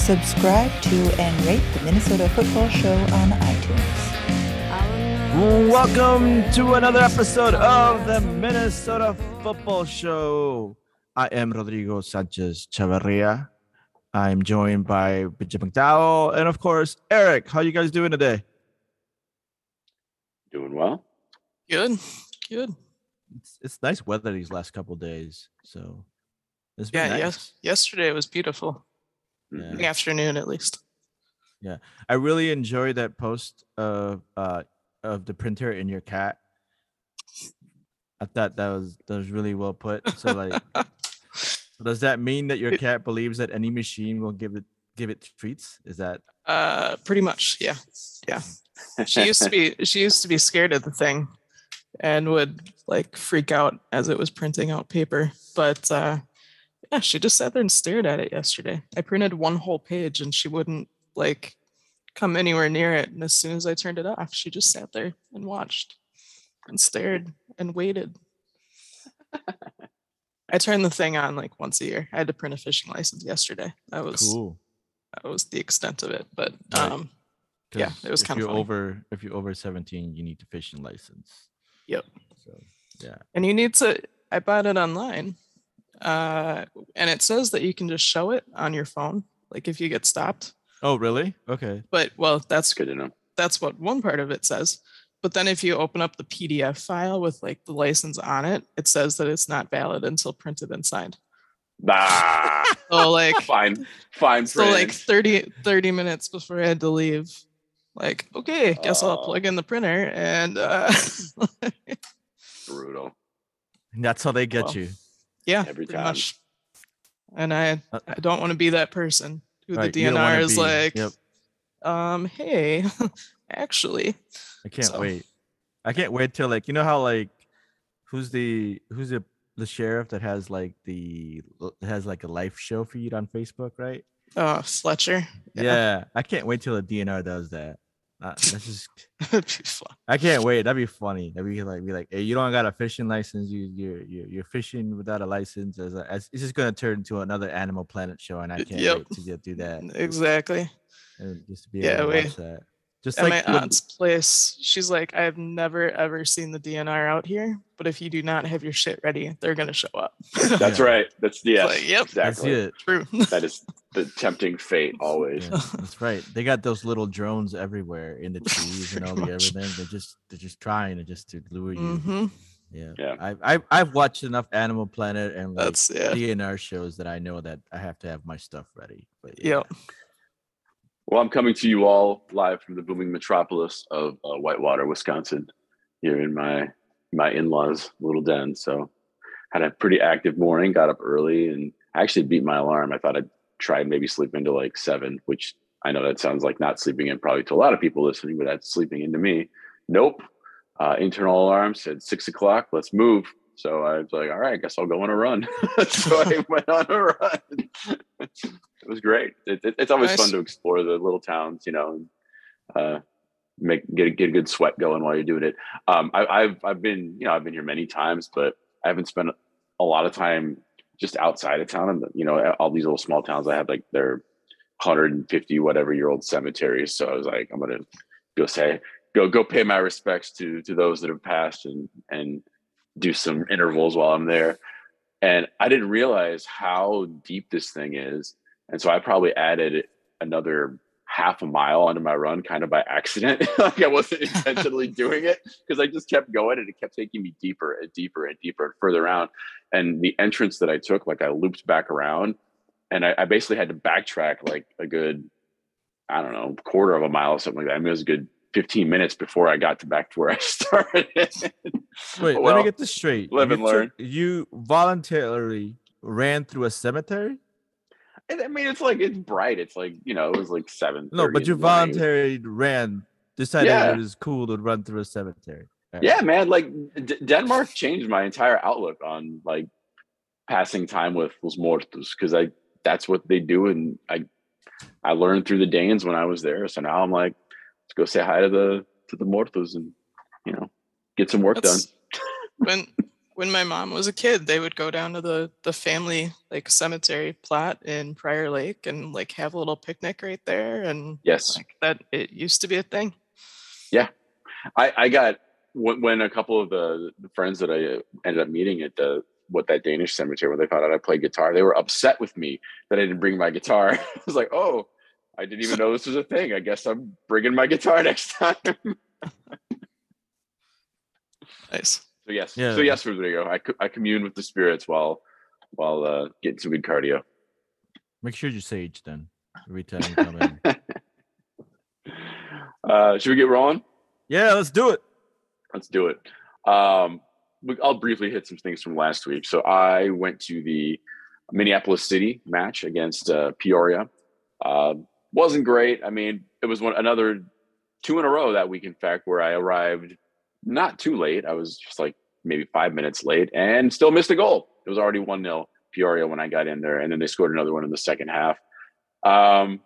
Subscribe to and rate the Minnesota Football Show on iTunes. Welcome to another episode of the Minnesota Football Show. I am Rodrigo Sanchez Chavarria. I'm joined by Bridget McDowell and, of course, Eric. How are you guys doing today? Doing well. Good, good. It's, it's nice weather these last couple days, so it's been Yeah, nice. yes. Yesterday was beautiful. Yeah. In the afternoon, at least. Yeah, I really enjoyed that post of uh of the printer and your cat. I thought that was that was really well put. So like does that mean that your cat believes that any machine will give it give it treats? Is that Uh, pretty much, yeah, yeah. She used to be she used to be scared of the thing, and would like freak out as it was printing out paper. But uh, yeah, she just sat there and stared at it yesterday. I printed one whole page, and she wouldn't like come anywhere near it. And as soon as I turned it off, she just sat there and watched, and stared and waited. I turned the thing on like once a year. I had to print a fishing license yesterday. That was cool? that was the extent of it. But Right. um, Yeah, 'Cause it was kinda you're over if you're over 17, you need a fishing license. Yep. So yeah. and you need to i bought it online uh and it says that you can just show it on your phone like if you get stopped Oh really? Okay. but well that's That's good to know. that's what one part of it says but then if you open up the pdf file with like the license on it it says that it's not valid until printed and signed Bah, so like fine, fine so like print. 30 30 minutes before i had to leave like okay guess i'll Oh. plug in the printer and uh brutal. That's how they get Well, you. Yeah Every pretty time. much and i Uh, i don't want to be that person who Right, the you don't wanna dnr is be- like Yep. um hey actually I can't So- wait. I can't wait till like you know how like who's the who's the the sheriff that has like the has like a life show feed on Facebook, right? oh fletcher Yeah. I can't wait till the DNR does that. Uh, that's just It'd be fun. I can't wait. That'd be funny. That'd be like be like, hey, you don't got a fishing license. You you're you're, you're fishing without a license. As, a, as it's just gonna turn into another Animal Planet show, and I can't Yep. wait to get do that. exactly And just to be Yeah, able to we- watch that. Just at like my when- aunt's place she's like i've never ever seen the dnr out here but if you do not have your shit ready they're gonna show up That's Yeah. right. That's yeah. like, yep that's exactly. it. true That is the tempting fate always. Yeah, that's right. They got those little drones everywhere in the trees and all the Pretty much. everything. They're just they're just trying to just to lure you. hmm Yeah. Yeah. I I I've watched enough Animal Planet and like that's yeah DNR shows that I know that I have to have my stuff ready. But yeah. yep Well, I'm coming to you all live from the booming metropolis of uh, Whitewater, Wisconsin, here in my my in-laws' little den. So, had a pretty active morning. Got up early and I actually beat my alarm. I thought I'd try and maybe sleep into like seven, which I know that sounds like not sleeping in probably to a lot of people listening, but that's sleeping into me. Nope. Uh, internal alarm said six o'clock. Let's move. So I was like, all right, I guess I'll go on a run. so I went on a run. it was great. It, it- it's always fun to explore the little towns, you know, and uh, make get a, get a good sweat going while you're doing it. Um, I, I've I've been you know I've been here many times, but I haven't spent a lot of time just outside of town. And you know, all these little small towns, I have like their 150 whatever year old cemeteries. So I was like, I'm gonna go say go go pay my respects to to those that have passed and and do some intervals while I'm there. And I didn't realize how deep this thing is. And so I probably added another half a mile onto my run kind of by accident. like I wasn't intentionally doing it because I just kept going and it kept taking me deeper and deeper and deeper and further around. And the entrance that I took, like I looped back around and I, I basically had to backtrack like a good, I don't know, quarter of a mile or something like that. I mean, it was a good 15 minutes before I got to back to where I started. Wait, let Well, me get this straight. live you and learn. you voluntarily ran through a cemetery? I mean, it's like it's bright. It's like you know, it was like seven. No, but you voluntarily ran. Decided Yeah. it was cool to run through a cemetery. Right. Yeah, man. Like D- Denmark changed my entire outlook on like passing time with los muertos because I that's what they do, and I I learned through the Danes when I was there. So now I'm like, let's go say hi to the to the muertos and you know get some work That's- done. when when my mom was a kid, they would go down to the the family like cemetery plot in Prior Lake and like have a little picnic right there, and Yes, like that it used to be a thing. Yeah, I I got when, when a couple of the, the friends that I uh, ended up meeting at the what that Danish cemetery when they found out I played guitar, they were upset with me that I didn't bring my guitar. I was like, oh, I didn't even know this was a thing. I guess I'm bringing my guitar next time. Nice. So yes, Yeah. so yes, Rodrigo, I I commune with the spirits while while uh, getting some good cardio. Make sure you sage then every time you come in. Uh, should we get rolling? yeah, let's do it. Let's do it. Um, I'll briefly hit some things from last week. So I went to the Minneapolis City match against uh, Peoria. Uh, wasn't great. I mean, it was one another two in a row that week. In fact, where I arrived not too late. I was just like maybe five minutes late and still missed a goal. It was already one 0 Peoria when I got in there, and then they scored another one in the second half. Um,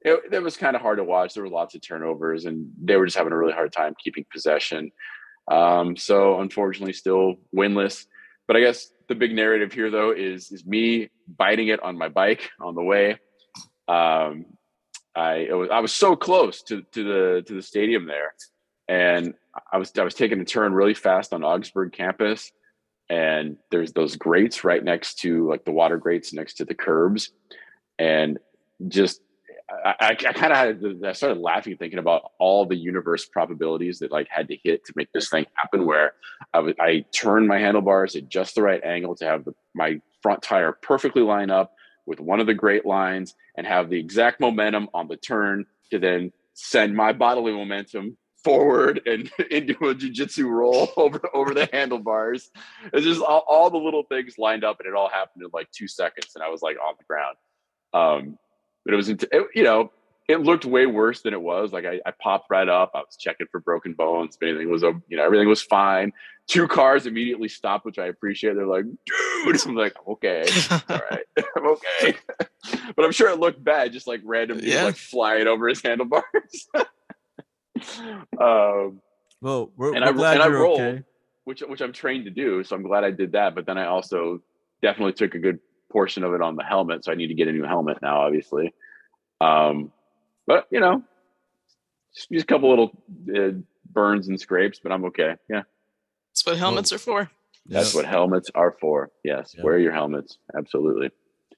it, it was kind of hard to watch. There were lots of turnovers, and they were just having a really hard time keeping possession. Um, so unfortunately, still winless. But I guess the big narrative here, though, is is me biting it on my bike on the way. Um, I was I was so close to to the to the stadium there, and I was I was taking a turn really fast on Augsburg campus, and there's those grates right next to like the water grates next to the curbs, and just I, I, kind of had I started laughing thinking about all the universe probabilities that like had to hit to make this thing happen. Where I would I turned my handlebars at just the right angle to have the, my front tire perfectly line up with one of the great lines and have the exact momentum on the turn to then send my bodily momentum forward and into a jujitsu roll over over the handlebars. It's just all, all the little things lined up, and it all happened in like two seconds, and I was like on the ground. Um, but it was, it, you know, it looked way worse than it was. Like I, I popped right up. I was checking for broken bones. If anything was, you know, everything was fine. Two cars immediately stopped, which I appreciate. They're like, dude, I'm like, okay, all right, I'm okay. but I'm sure it looked bad, just like random dudes Yeah. like flying over his handlebars. um, Well, we're, And we're I- glad and I you're rolled. okay. which which I'm trained to do. So I'm glad I did that. But then I also definitely took a good portion of it on the helmet. So I need to get a new helmet now, obviously. Um, but you know, just, just a couple little uh, burns and scrapes, but I'm okay. Yeah, That's what helmets are for. that's Yep. what helmets are for. Yes, Yep. wear your helmets. Absolutely.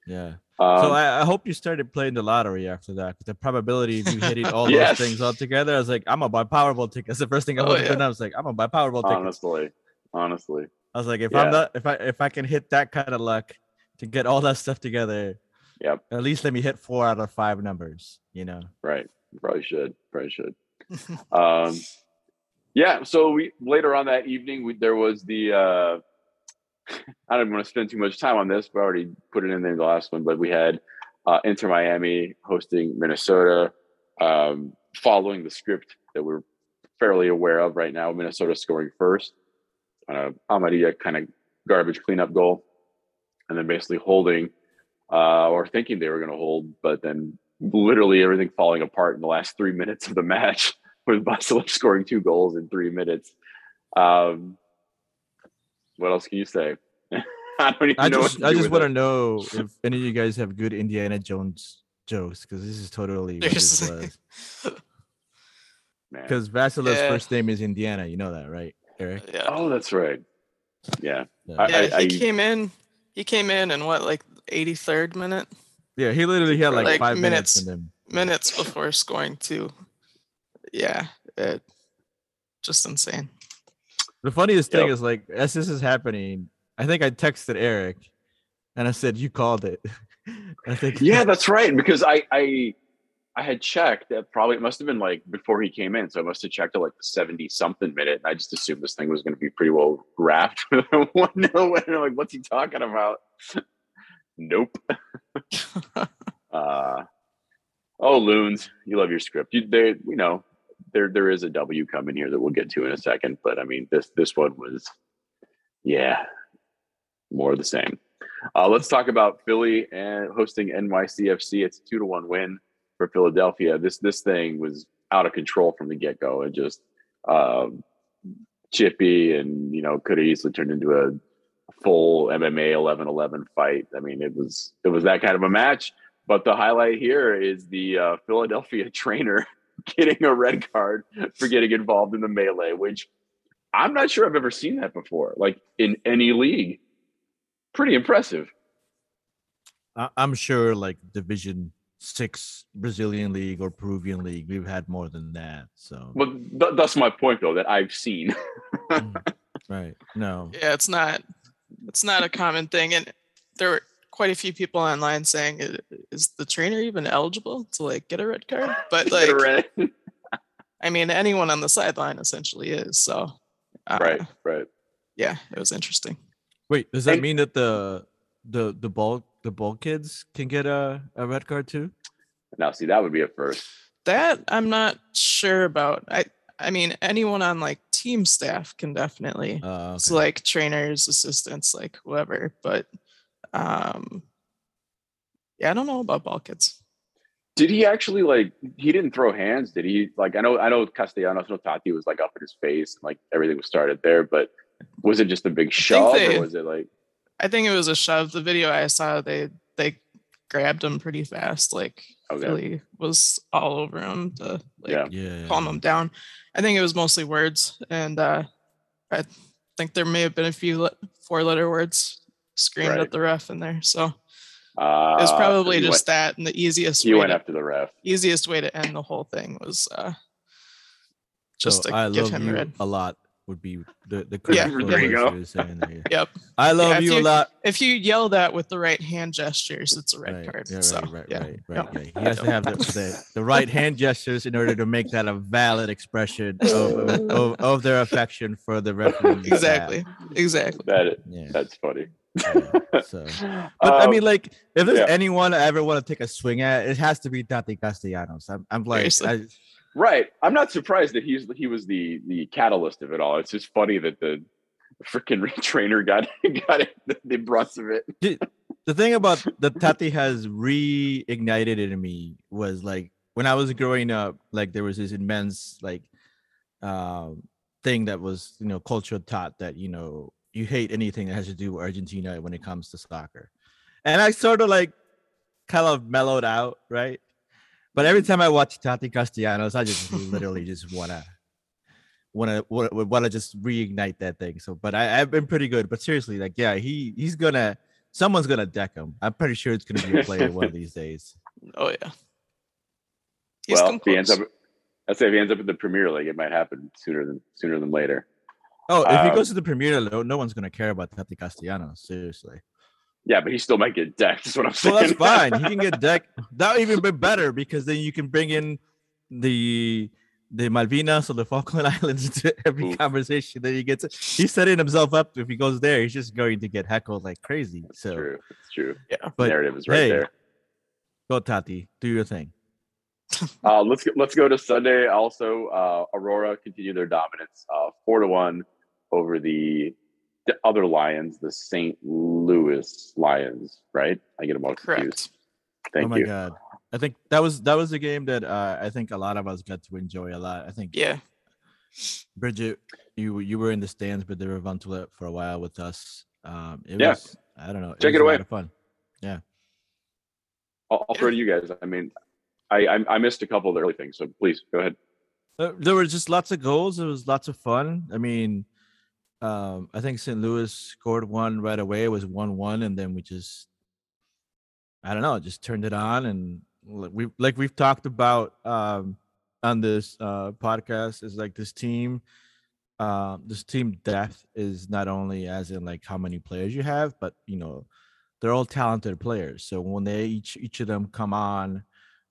Yeah. Um, so I, I hope you started playing the lottery after that. the probability of you hitting all Yes. those things all together, I was like, I'm gonna buy Powerball tickets. The first thing I Oh, yeah. I was like, I'm gonna buy Powerball tickets. honestly, honestly, I was like, if Yeah. I'm not, if I if I can hit that kind of luck to get all that stuff together, Yep. at least let me hit four out of five numbers. You know. right. Probably should. Probably should. um, yeah. So we later on that evening, we, there was the. Uh, I don't want to spend too much time on this. but I already put it in there in the last one, but we had uh, Inter Miami hosting Minnesota, um, following the script that we're fairly aware of right now. Minnesota scoring first on a Amadia kind of garbage cleanup goal, and then basically holding uh, or thinking they were going to hold, but then literally everything falling apart in the last three minutes of the match with Vassilev scoring two goals in three minutes. Um, what else can you say? I don't even I know. just what I do just want to know if any of you guys have good Indiana Jones jokes because this is totally what this Seriously. was. Man. Because Vassilev's Yeah. first name is Indiana. You know that, right, Eric? yeah. Oh, that's right. Yeah. Yeah. I- yeah, I- he came in. He came in in what, like 83rd minute, Yeah, he literally had like, Like five minutes, minutes. in him. minutes before scoring two. Yeah, it, just insane. The funniest thing Yep. is like as this is happening, I think I texted Eric and I said, You called it. I think Yeah, that's right. Because I I I had checked that probably it must have been like before he came in. So I must have checked at like the 70 something minute. And I just assumed this thing was going to be pretty well wrapped with a one nil win. I'm like, what's he talking about? Nope. uh, oh, loons, you love your script. You, they, you know, there there is a W coming here that we'll get to in a second. But I mean, this this one was, yeah, more the same. Uh, let's talk about Philly and hosting NYCFC. It's a two to one win for Philadelphia. This this thing was out of control from the get go. It just um, chippy and you know could have easily turned into a full MMA 11-11 fight. I mean, it was it was that kind of a match. But the highlight here is the uh, Philadelphia trainer getting a red card for getting involved in the melee, which I'm not sure I've ever seen that before, like in any league. Pretty impressive. I- I'm sure like Division Six Brazilian league or Peruvian league, we've had more than that. So But th- that's my point, though, that I've seen. Mm, right, no, Yeah, it's not it's not a common thing, and there were quite a few people online saying, "Is the trainer even eligible to like get a red card?" But like, red- I mean, anyone on the sideline essentially is. So, uh, right, right. Yeah, it was interesting. wait, does that And- mean that the the the ball the ball kids can get a, a red card too? Now, see, that would be a first. That I'm not sure about. I I mean, anyone on like team staff can definitely. Uh, It's okay. like trainers, assistants, like whoever. But um, yeah, I don't know about ball kids. Did he actually like? He didn't throw hands, did he? Like, I know, I know, Castellanos, no Tati was like up in his face, and like everything was started there. But was it just a big shove, they- or was it like? I think it was a shove. The video I saw, they they grabbed him pretty fast. Like Okay. Philly was all over him to like Yeah. yeah, calm him down. I think it was mostly words, and uh, I think there may have been a few le- four letter words screamed Right. at the ref in there. So Uh, it was probably just went, that, and the easiest he way went to, after the ref. easiest way to end the whole thing was uh, just so to I give love him you red. a lot would be the the Yeah, correct there you go. was saying there. Yep. I love if you, a lot. If you yell that with the right hand gestures, it's a red right, card. Yeah, so right, right, yeah. right, right, Yep. right. He has to have the, the, the right hand gestures in order to make that a valid expression of, of, of, of their affection for the referee. Exactly. Exactly. That Yeah. that's funny. Yeah, So, but I Um, mean, like, if there's yeah. anyone I ever want to take a swing at, it has to be Tati Castellanos. I'm, I'm like, I, Right. I'm not surprised that he's he was the the catalyst of it all. It's just funny that the freaking trainer got got it, the brunt of it. the thing about that Tati has reignited in me was like when I was growing up, like there was this immense like um thing that was you know culture taught that you know you hate anything that has to do with Argentina when it comes to soccer. And I sort of like kind of mellowed out, right? But every time I watch Tati Castellanos, I just literally just wanna wanna wanna, wanna just reignite that thing. So, but I, I've been pretty good. But seriously, like, yeah, he he's gonna someone's gonna deck him. I'm pretty sure it's gonna be a player one of these days. Oh yeah. He's well, if he ends up, I'd say if he ends up in the Premier League, it might happen sooner than sooner than later. Oh, if he Um, goes to the Premier, no, no one's gonna care about Tati Castellanos. Seriously. Yeah, but he still might get decked. That's what I'm saying. Well, that's fine. He can get decked. That would even be better because then you can bring in the the Malvinas or the Falkland Islands into every Ooh. conversation that he gets. He's setting himself up. If he goes there, he's just going to get heckled like crazy. It's So true. It's true. Yeah. But, narrative is right hey, there. go Tati, do your thing. Uh, let's go, let's go to Sunday. Also, uh, Aurora continue their dominance, uh, four to one over the, the other Lions, the St. Louis Lions. Right? I get them all confused. Correct. Thank oh my you. god. I think that was that was a game that uh, I think a lot of us got to enjoy a lot. I think Yeah. Bridget, you you were in the stands, but they were on Vantula for a while with us. Um, it Yeah. was I don't know. Take was it a away. lot of fun. I'll, I'll throw to you guys. I mean, I, I I missed a couple of the early things, so please go ahead. Uh, there were just lots of goals. It was lots of fun. I mean, um, I think St. Louis scored one right away. It was one-one, and then we just, I don't know, just turned it on, and we like we've talked about um, on this uh, podcast is like this team. Uh, this team depth is not only as in like how many players you have, but you know, they're all talented players. So when they each each of them come on,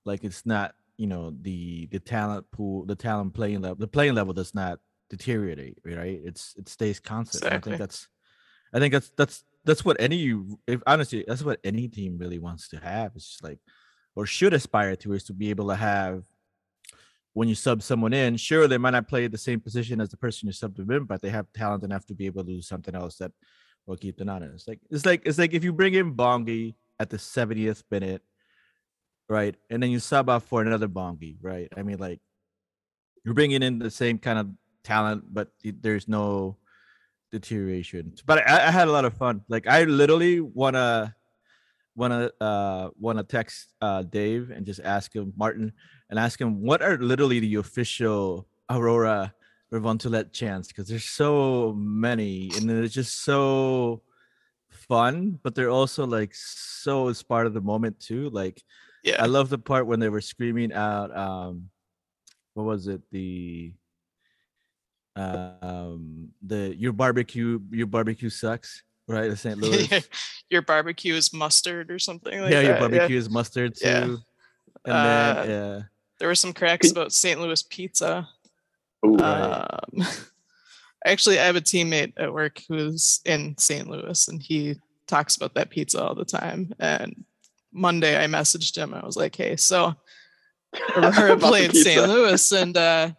like it's not you know the the talent pool the talent playing level the playing level does not deteriorate right it's it stays constant And i think that's i think that's that's that's what any if honestly that's what any team really wants to have. It's just like or should aspire to is to be able to have when you sub someone in, sure they might not play the same position as the person you subbed them in, but they have talent enough to be able to do something else that will keep them honest. Like it's like it's like if you bring in Bongi at the 70th minute, right, and then you sub out for another Bongi, right? I mean, like you're bringing in the same kind of talent, but there's no deterioration. But I, I had a lot of fun. Like I literally wanna wanna uh wanna text uh Dave and just ask him Martin and ask him what are literally the official Aurora Revontulet chants because there's so many and it's just so fun, but they're also like so as part of the moment too. Like Yeah. I love the part when they were screaming out um what was it? The um the your barbecue your barbecue sucks, right? The St. Louis. Your barbecue is mustard or something like yeah, your that. barbecue is mustard too. Yeah. And Uh, then yeah. There were some cracks about St. Louis pizza. Ooh, Right. Um, actually, I have a teammate at work who's in St. Louis, and he talks about that pizza all the time. And Monday, I messaged him. I was like, "Hey, so Aurora About the played. St. Louis, and uh,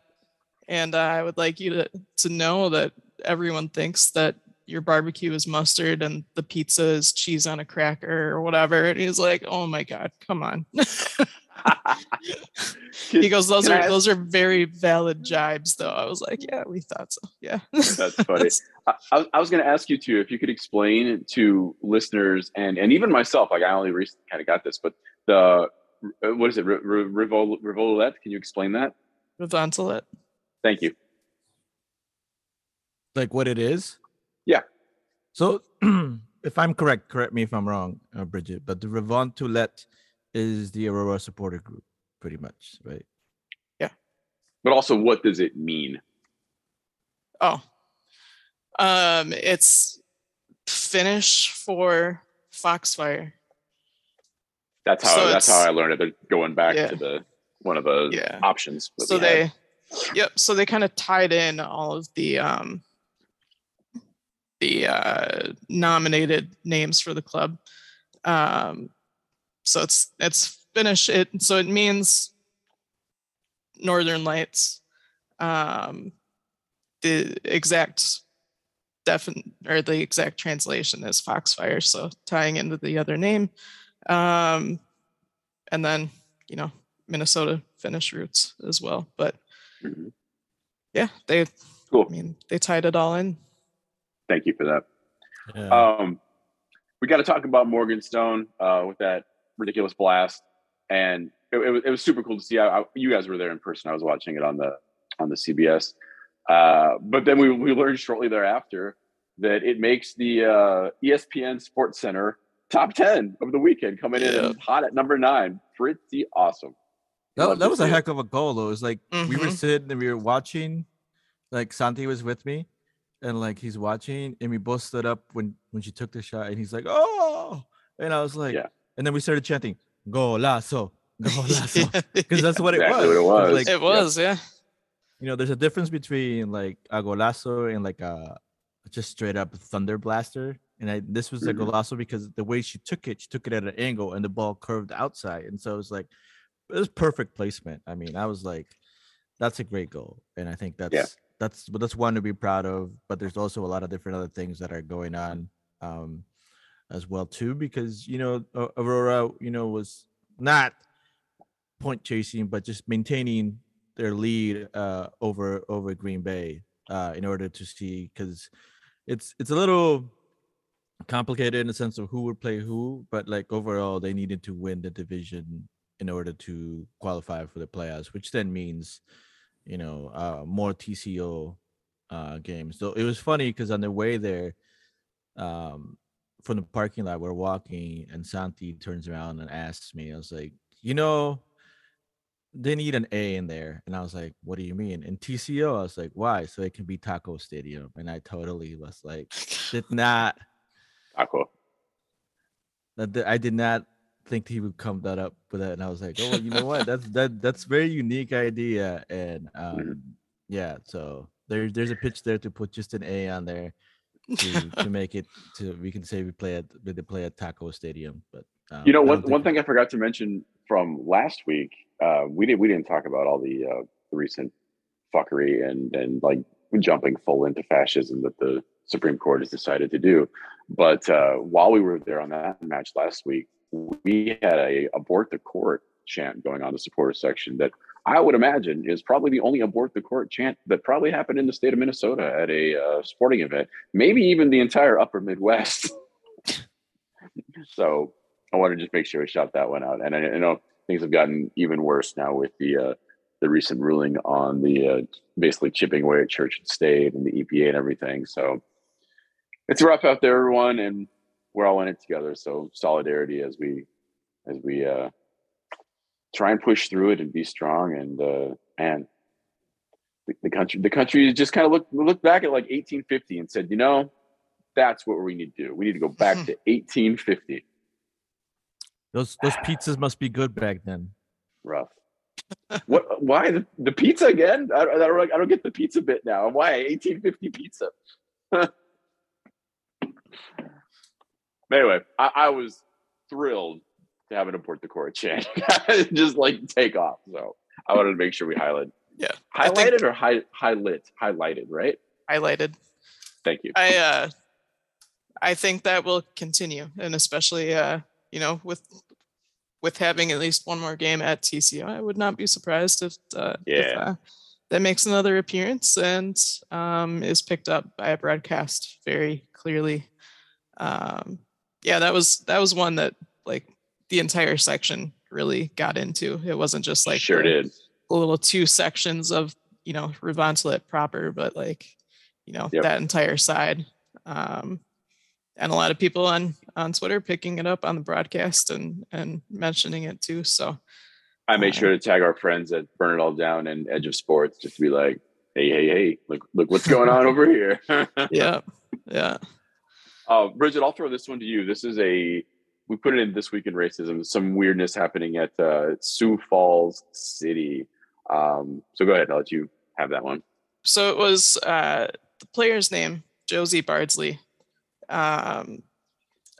and uh, I would like you to to know that everyone thinks that your barbecue is mustard and the pizza is cheese on a cracker or whatever." And he's like, "Oh my god, come on." he goes, "Those Can are those are very valid jibes, though." I was like, "Yeah, we thought so." Yeah, That's funny. I, I was- I was going to ask you too if you could explain to listeners and and even myself. Like I only recently kind of got this, but the what is it? Re- re- Revol- Revolette? Can you explain that? Move on to it. Thank you. like what it is. Yeah. So if I'm correct, correct me if I'm wrong, uh, Bridget, but the Revontulet is the Aurora supporter group, pretty much, right? Yeah. But also, what does it mean? Oh, um, it's Finnish for Foxfire. That's how So that's how I learned it. They're going back Yeah. to the one of the Yeah. options. so we they yep so they kind of tied in all of the um the uh nominated names for the club. Um so it's it's finnish it so it means northern lights. Um the exact defin or the exact translation is foxfire so tying into the other name. Um and then you know minnesota finnish roots as well but Mhm. yeah, they Cool. I mean they tied it all in. Thank you for that. Yeah. Um, we got to talk about Morganstone uh, with that ridiculous blast, and it, it, was, it was super cool to see. I, I, you guys were there in person. I was watching it on the on the CBS, uh, but then we we learned shortly thereafter that it makes the uh, ESPN Sports Center top ten of the weekend, coming in Yeah. hot at number nine. Pretty awesome. That, that was a heck of a goal though. It was like we were Mhm. sitting and we were watching, like Santi was with me, and like he's watching, and we both stood up when when she took the shot, and he's like, "Oh!" And I was like, Yeah. and then we started chanting, "Golazo, golazo," because that's what it Exactly was. what it was. Like, it was, yeah. you know, there's a difference between like a golazo and like a just straight up thunder blaster. And I this was a Mhm. golazo because the way she took it, she took it at an angle and the ball curved outside. And so it was like it was perfect placement. I mean, I was like, that's a great goal. And I think that's that's but that's one to be proud of. But there's also a lot of different other things that are going on um as well too, because you know, Aurora, you know, was not point chasing, but just maintaining their lead uh, over over Green Bay uh, in order to see because it's it's a little complicated in the sense of who would play who, but like overall they needed to win the division in order to qualify for the playoffs, which then means you know uh, more TCO uh, games. So it was funny because on the way there, um, from the parking lot, we're walking, and Santi turns around and asks me, I was like, you know, they need an A in there. And I was like, what do you mean? And TCO, I was like, why? So it can be Taco Stadium. And I totally was like, did not, that- I did not think he would come that up with that. And I was like, oh, well, you know what? That's that that's very unique idea. And um, yeah, so there's there's a pitch there to put just an A on there. to, to make it to we can say we play at we did play at Taco Stadium, but um, You know, one one thing I forgot to mention from last week, uh, we didn't we didn't talk about all the uh, recent fuckery and and like jumping full into fascism that the Supreme Court has decided to do. But uh, while we were there on that match last week, we had a abort the court chant going on the supporter section that I would imagine is probably the only abort the court chant that probably happened in the state of Minnesota at a uh, sporting event, maybe even the entire upper Midwest. so I want to just make sure I shout that one out. And I, I know things have gotten even worse now with the uh, the recent ruling on the uh, basically chipping away at church and state and the EPA and everything. So it's rough out there, everyone, and we're all in it together. So solidarity as we as we uh, try and push through it and be strong. And uh, man, the, the country the country just kind of looked looked back at like 1850 and said, you know, that's what we need to do. We need to go back to 1850. those those pizzas must be good back then. rough. what? Why the, the pizza again? I, don't- I don't. I don't get the pizza bit now. Why 1850 pizza? anyway, I, I was thrilled to have an import the court chant just like take off. So I wanted to make sure we highlight Yeah. Highlighted or high highlight highlighted. Right? Highlighted. Thank you. I uh I think that will continue and especially uh you know with with having at least one more game at TCO I would not be surprised if uh, if, Yeah. uh that makes another appearance and um is picked up by a broadcast very clearly um yeah that was that was one that like the entire section really got into it wasn't just like sure the- did. a little two sections of you know Revontulet proper, but like you know Yep. that entire side, um, and a lot of people on on Twitter picking it up on the broadcast and and mentioning it too. So I made Uh, sure to tag our friends at Burn It All Down and Edge of Sports just to be like, hey, hey, hey, look, look what's going on over here. yeah, yeah, Uh, Bridget, I'll throw this one to you. This is a we put it in this week in racism. Some weirdness happening at uh, Sioux Falls City. Um, so go ahead. I'll let you have that one. so it was uh, the player's name Josie Bardsley. Um,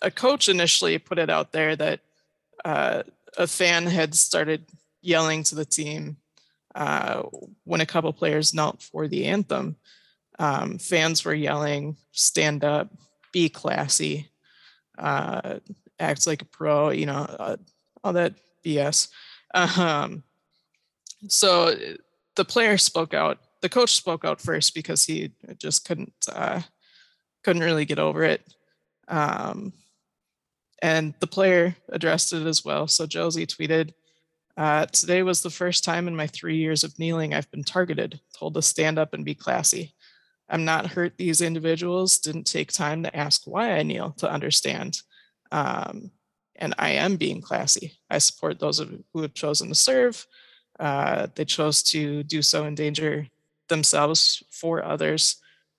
a coach initially put it out there that uh, a fan had started yelling to the team uh, when a couple players knelt for the anthem. Um, fans were yelling, "Stand up, be classy, uh, act like a pro," you know, uh, all that BS. Um, so the player spoke out. The coach spoke out first because he just couldn't uh, couldn't really get over it. Um, and the player addressed it as well. So Josie tweeted, uh, "Today was the first time in my three years of kneeling I've been targeted, told to stand up and be classy. I'm not hurt. These individuals didn't take time to ask why I kneel to understand." Um, and I am being classy. I support those who have chosen to serve. Uh, they chose to do so in danger themselves for others.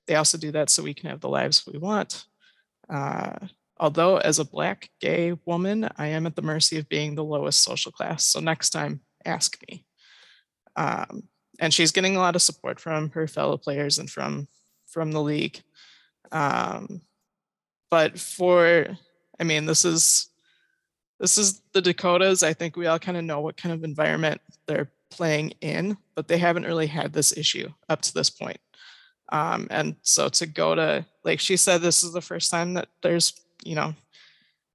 They also do that so we can have the lives we want. Uh, although, as a Black gay woman, I am at the mercy of being the lowest social class. So next time, ask me. Um, and she's getting a lot of support from her fellow players and from from the league. Um, but for, I mean, this is this is the Dakotas. I think we all kind of know what kind of environment they're playing in, but they haven't really had this issue up to this point. Um, and so to go to, like she said, this is the first time that there's, you know,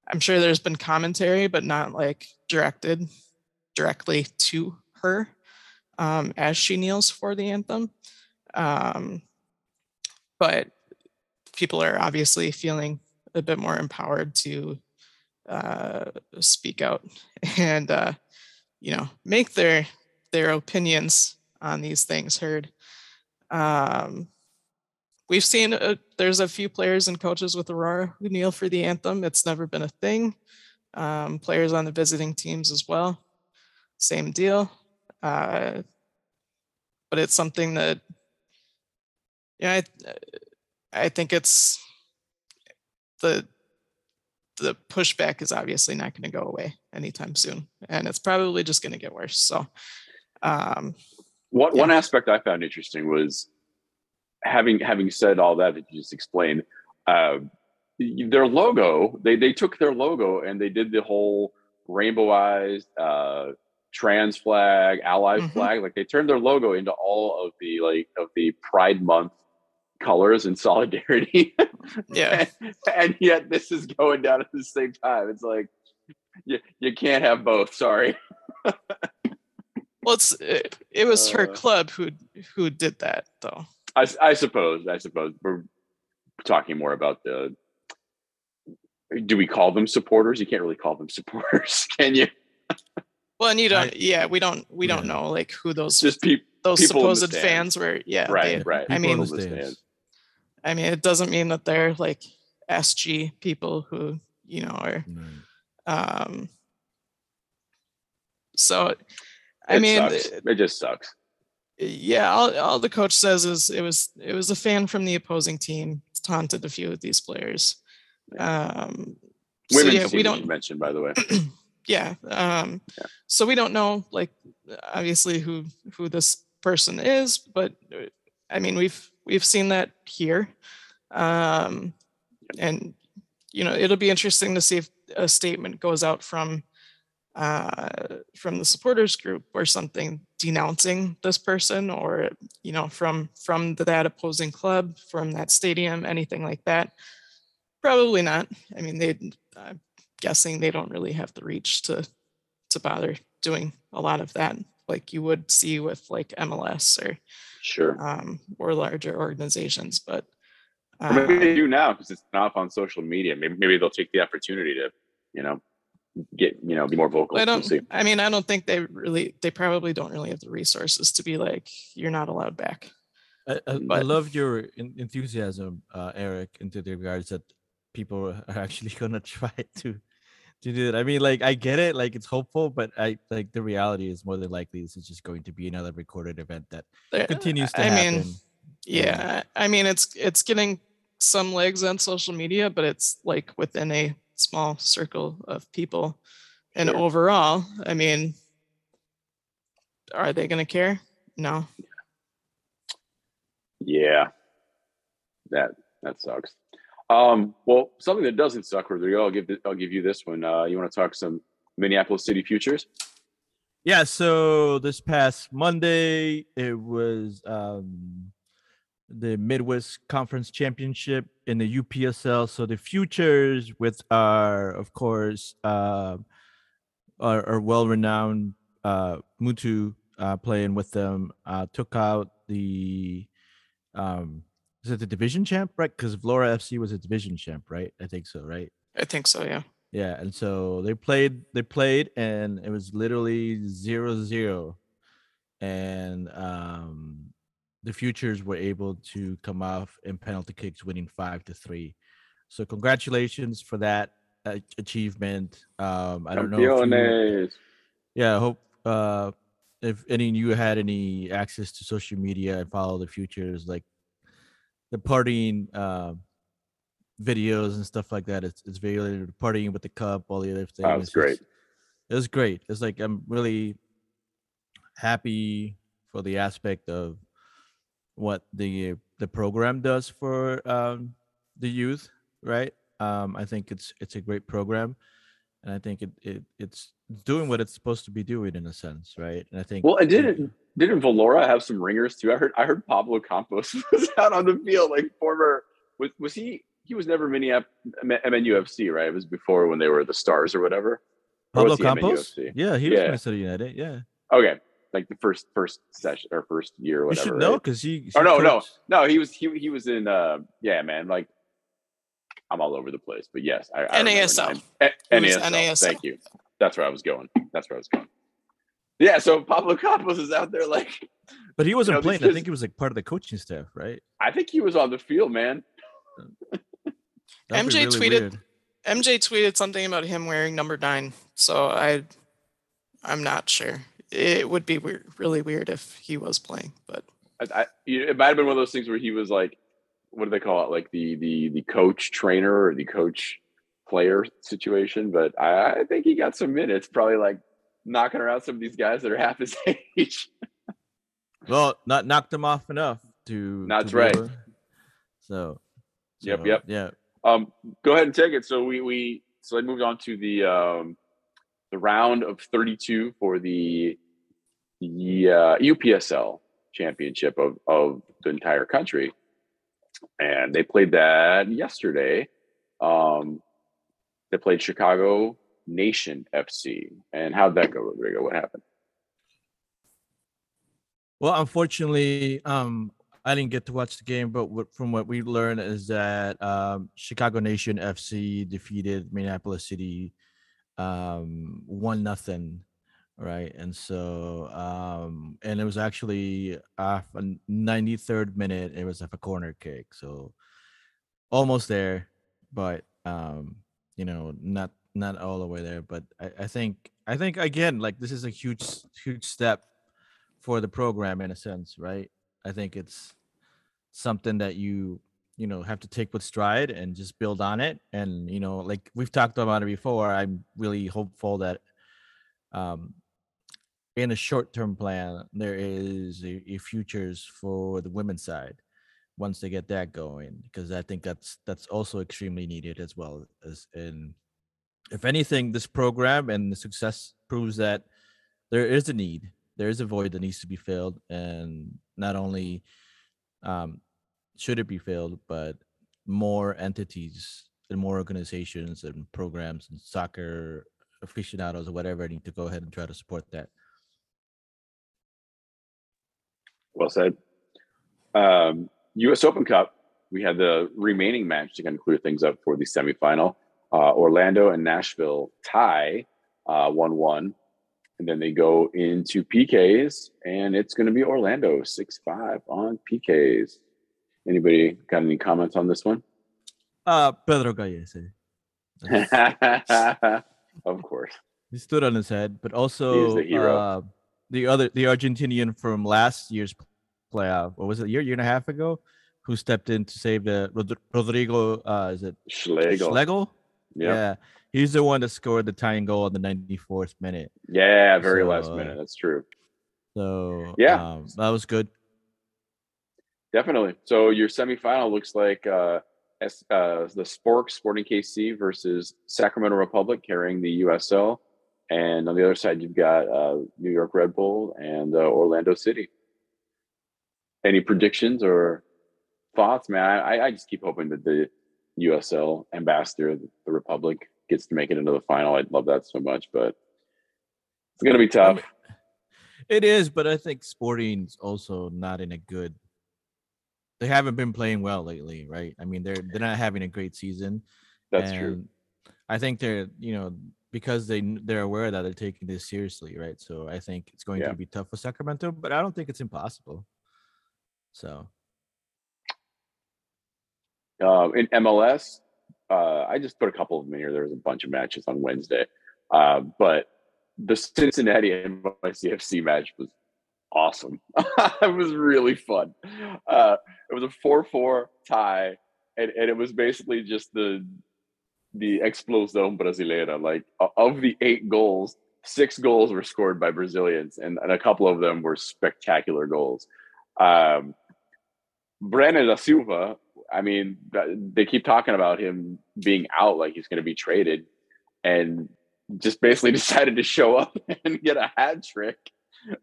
I'm sure there's been commentary, but not like directed directly to her um, as she kneels for the anthem. Um, but people are obviously feeling a bit more empowered to uh, speak out and uh, you know make their their opinions on these things heard. Um, we've seen uh there's a few players and coaches with Aurora who kneel for the anthem. It's never been a thing. Um, players on the visiting teams as well, same deal. Uh, but it's something that yeah, I, I think it's the the pushback is obviously not going to go away anytime soon, and it's probably just going to get worse. So, um, One Yeah. one aspect I found interesting was having having said all that that you just explained. um, their logo they they took their logo and they did the whole rainbowized uh, trans flag, ally Mhm. flag. Like they turned their logo into all of the like of the Pride Month colors and solidarity. Yeah. and, and yet this is going down at the same time. It's like you you can't have both. Sorry. Well, it's it, it was her Uh, club who who did that though. I suppose. I suppose we're talking more about the. Do we call them supporters? You can't really call them supporters, can you? Well, and you don't. I- yeah, we don't. We don't know like who those Just people. those people supposed fans were. Yeah, Right, they- right. I People in mean, the stands. I mean, it doesn't mean that they're like SG people who you know are. Right. Um. So, I It mean, sucks. it just sucks. yeah, all, all the coach says is it was it was a fan from the opposing team taunted a few of these players. Um, so yeah, we don't mention by the way. yeah um Yeah. so we don't know like obviously who who this person is but uh, i mean we've we've seen that here. Um and you know it'll be interesting to see if a statement goes out from uh from the supporters group or something denouncing this person or you know from from that opposing club from that stadium anything like that. Probably not. I mean they i'm guessing they don't really have the reach to to bother doing a lot of that like you would see with like mls or Sure. um or larger organizations but Or maybe uh, they do now because it's not up on social media. Maybe maybe they'll take the opportunity to, you know, get you know be more vocal. I We'll don't. see. I mean, I don't think they really. They probably don't really have the resources to be like, you're not allowed back. I, I, I love your en- enthusiasm, uh, Eric, into the regards that people are actually gonna try to to do it. I mean, like I get it, like it's hopeful, but I like the reality is more than likely this is just going to be another recorded event that There- continues to I happen. mean, yeah. I mean, it's it's getting some legs on social media, but it's like within a small circle of people. And Sure. overall, I mean, are they going to care? No. Yeah, that that sucks. Um, well, something that doesn't suck, Rodrigo. I'll give th- I'll give you this one. Uh, you want to talk some Minneapolis City futures? Yeah, so this past Monday it was um the Midwest Conference Championship in the UPSL. So the futures with our, of course, uh, our, our well-renowned uh, Mutu uh, playing with them uh, took out the um is it the division champ right because Flora FC was a division champ right I think so right I think so, yeah. yeah, and so they played, they played, and it was literally zero zero, and um, the futures were able to come off in penalty kicks, winning five to three. So congratulations for that uh, achievement. Um, I don't know. If you, yeah, I hope uh, if any of you had any access to social media and follow the futures, like the partying uh, videos and stuff like that. It's it's very related to partying with the cup, all the other things. That was It's great. just- It was great. It's like I'm really happy for the aspect of what the the program does for um, the youth, right? Um, I think it's it's a great program, and I think it, it it's doing what it's supposed to be doing in a sense, right? And I think Well, the- didn't didn't Valora have some ringers too? I heard I heard Pablo Campos was out on the field, like former was was he he was never Minneapolis MNUFC, right? It was before when they were the Stars or whatever. Or Pablo was he Campos? MNUFC? Yeah, he was Yeah. Minnesota United. Yeah, Okay, like the first first session or first year or you whatever. should know right? because he. Oh no, no, coached- no. He was he he was in. uh Yeah, man. Like I'm all over the place, but yes, I, I NASL. now. A- He was NASL. NASL. Thank you. That's where I was going. That's where I was going. Yeah, so Pablo Campos is out there. Like But he wasn't know, playing. I think he was like part of the coaching staff, right? I think he was on the field, man. That'd be MJ tweeted- weird. MJ tweeted something about him wearing number nine. So I, I'm not sure. It would be weird, really weird if he was playing, but I, I, it might have been one of those things where he was like, what do they call it? Like the the the coach trainer or the coach player situation. But I, I think he got some minutes, probably like knocking around some of these guys that are half his age. Well, not knocked him off enough to. to That's be right. able- So, Yep, So, yep. Yeah. Um, go ahead and take it. So we we so I moved on to the um, the round of 32 for the the uh, UPSL championship of of the entire country, and they played that yesterday. Um, they played Chicago Nation FC, and how'd that go, Rodrigo? What happened? Well, unfortunately, um, I didn't get to watch the game, but from what we learned is that um, Chicago Nation FC defeated Minneapolis City um, one nothing, right? And so, um, and it was actually off a 93rd minute. It was off a corner kick, so almost there, but um, you know, not not all the way there. But I, I think I think again, like this is a huge huge step for the program in a sense, right? I think it's something that you you know have to take with stride and just build on it. And you know, like we've talked about it before, I'm really hopeful that um in a short term plan there is a, a futures for the women's side once they get that going because I think that's that's also extremely needed as well as in if anything this program and the success proves that there is a need there is a void that needs to be filled and not only um, should it be filled but more entities and more organizations and programs and soccer aficionados or whatever need to go ahead and try to support that Well said. Um, U.S. Open Cup. We had the remaining match to kind of clear things up for the semifinal. Uh, Orlando and Nashville tie uh, one-one, and then they go into PKs, and it's going to be Orlando six-five on PKs. Anybody got any comments on this one? uh pedro gallese of course. he stood on his head but also the uh, the other the argentinian from last year's playoff what was it a year year and a half ago who stepped in to save the rodrigo uh is it Schlegel. schlegel Yeah. yeah he's the one that scored the tying goal in the 94th minute Yeah, very last minute. That's true. so Yeah. um, that was good Definitely. So your semifinal looks like uh, S, uh, the Spork Sporting KC versus Sacramento Republic carrying the USL, and on the other side you've got uh, New York Red Bull and uh, Orlando City. Any predictions or thoughts, man? I, I just keep hoping that the USL ambassador, the Republic, gets to make it into the final. I'd love that so much, but it's gonna be tough. it is but i think sporting's also not in a good they haven't been playing well lately right i mean they're they're not having a great season That's true. I think they're, you know, because they they're aware that they're taking this seriously, right? So I think it's going Yeah. to be tough for Sacramento, but I don't think it's impossible. So Uh, in MLS, uh, I just put a couple of them in here. There was a bunch of matches on Wednesday, uh, but the Cincinnati NYCFC match was awesome. it was really fun. Uh, it was a four-four tie, and, and it was basically just the the explosão brasileira. Like of the eight goals, six goals were scored by Brazilians, and, and a couple of them were spectacular goals. Um, Brenner da Silva, I mean, they keep talking about him being out, like he's going to be traded, and just basically decided to show up and get a hat trick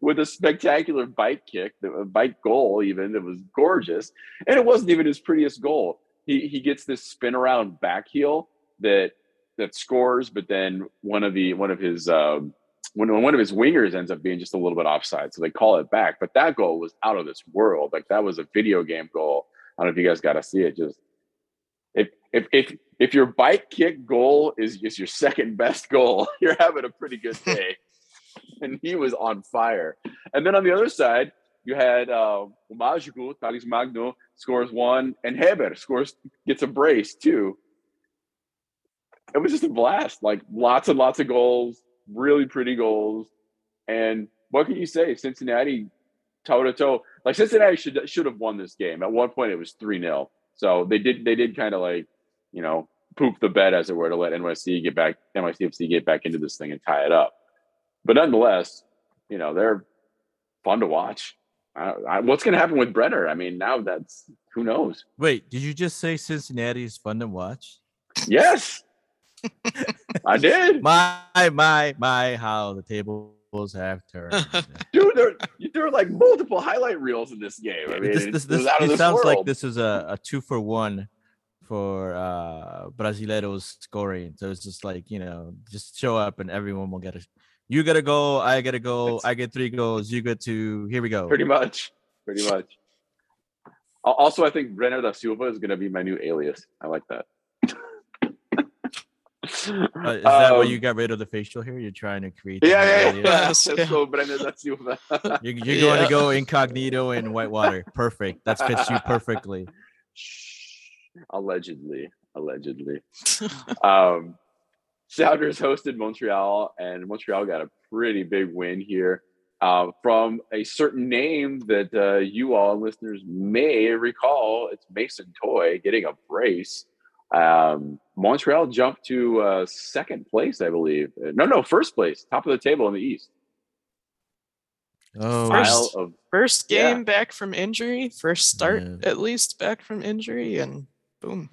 with a spectacular bike kick, a bike goal, even that was gorgeous, and it wasn't even his prettiest goal. He he gets this spin around back heel that that scores, but then one of the one of his um, when one of his wingers ends up being just a little bit offside, so they call it back. But that goal was out of this world. Like that was a video game goal. I don't know if you guys got to see it. Just if if if if your bike kick goal is is your second best goal, you're having a pretty good day. and he was on fire. And then on the other side, you had uh, Mágico, Thales Magno scores one, and Heber scores gets a brace too. It was just a blast. Like lots and lots of goals, really pretty goals. And what can you say? Cincinnati toe to toe. Like Cincinnati should should have won this game. At one point it was 3-0. So they did they did kind of like, you know, poop the bed as it were to let NYC get back NYCFC get back into this thing and tie it up. But nonetheless, you know, they're fun to watch. I, I, what's going to happen with Brenner? I mean, now that's who knows. Wait, did you just say Cincinnati is fun to watch? Yes, I did, My my my, how the tables have turned. dude. There, there are like multiple highlight reels in this game. I mean, this it this, was this, it this sounds like this is a, a two for one for uh Brasileiros scoring. So it's just like, you know, just show up and everyone will get a you get a goal, I get a goal, That's- I get three goals, you get two. Here we go. Pretty much, pretty much. Also, I think Brenner da Silva is going to be my new alias. I like that. Uh, is that why Um, you got rid of the facial hair? You're trying to create Yeah, yeah, yeah. alias? Yeah. So Brenner da Silva. You're, you're going Yeah. to go incognito in Whitewater. Perfect. That fits you perfectly. allegedly, allegedly. Um, Sounders hosted Montreal, and Montreal got a pretty big win here uh, from a certain name that uh, you all listeners may recall. It's Mason Toye getting a brace. Um, Montreal jumped to uh, second place, I believe. No, no, first place, top of the table in the East. Oh, First- of First Yeah. game back from injury, first start Yeah. at least back from injury, and boom.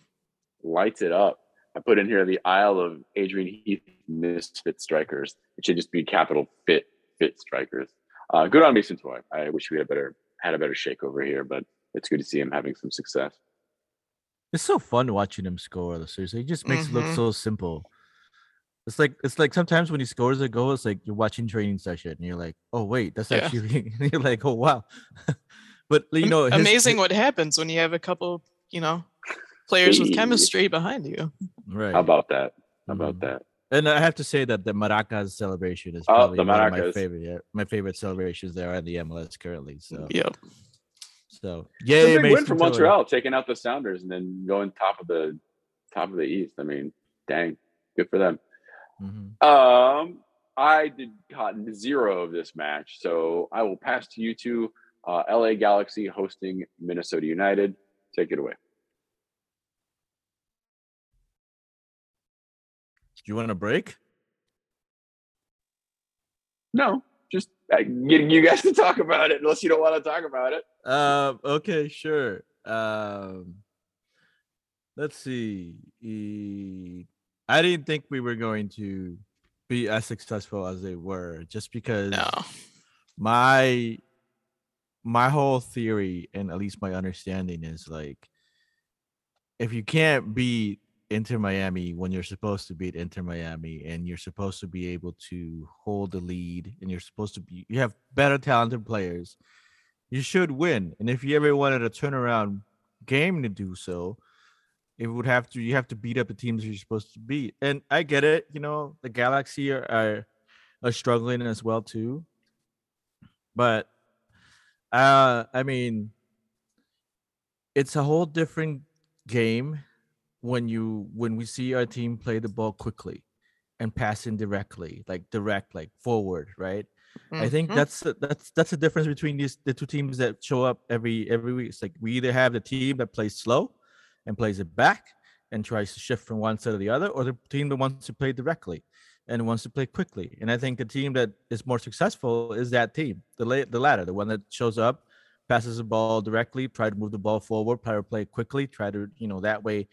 lights it up. I put in here the Isle of Adrian Heath Misfit Strikers. It should just be capital Fit Fit Strikers. Uh, good on Mason Toye. I wish we had better had a better shake over here, but it's good to see him having some success. It's so fun watching him score. Seriously, it just makes it look Mhm. so simple. It's like it's like sometimes when he scores a goal, it's like you're watching training session and you're like, oh wait, that's Yeah. actually you're like, oh wow. but you know, his- amazing his- what happens when you have a couple, you know, players with chemistry behind you. right? How about that? How about Mhm. that? And I have to say that the Maracas celebration is Oh, probably the one of my favorite. Yeah, my favorite celebrations there in the MLS currently. So, Yep. So yeah, big win for Montreal, taking out the Sounders and then going top of the top of the East. I mean, dang, good for them. hmm Um, I did got zero of this match, so I will pass to you two. Uh, LA Galaxy hosting Minnesota United. Take it away. Do you want a break? No, getting you guys to talk about it, unless you don't want to talk about it. Um. Okay. Sure. Um. Let's see. E- I didn't think we were going to be as successful as they were, just because No. my my whole theory and at least my understanding is like if you can't beat Inter Miami when you're supposed to beat Inter Miami and you're supposed to be able to hold the lead and you're supposed to be you have better talented players you should win. And if you ever wanted a turnaround game to do so it would have to you have to beat up the teams you're supposed to beat. And I get it you know the Galaxy are are, are struggling as well too. But uh I mean it's a whole different game when you when we see our team play the ball quickly and passing directly like direct like forward right? I think Mhm. that's that's that's the difference between these the two teams that show up every every week. It's like we either have the team that plays slow and plays it back and tries to shift from one side to the other or the team that wants to play directly and wants to play quickly. And i think the team that is more successful is that team the la- the latter the one that shows up passes the ball directly try to move the ball forward try to play quickly try to you know that way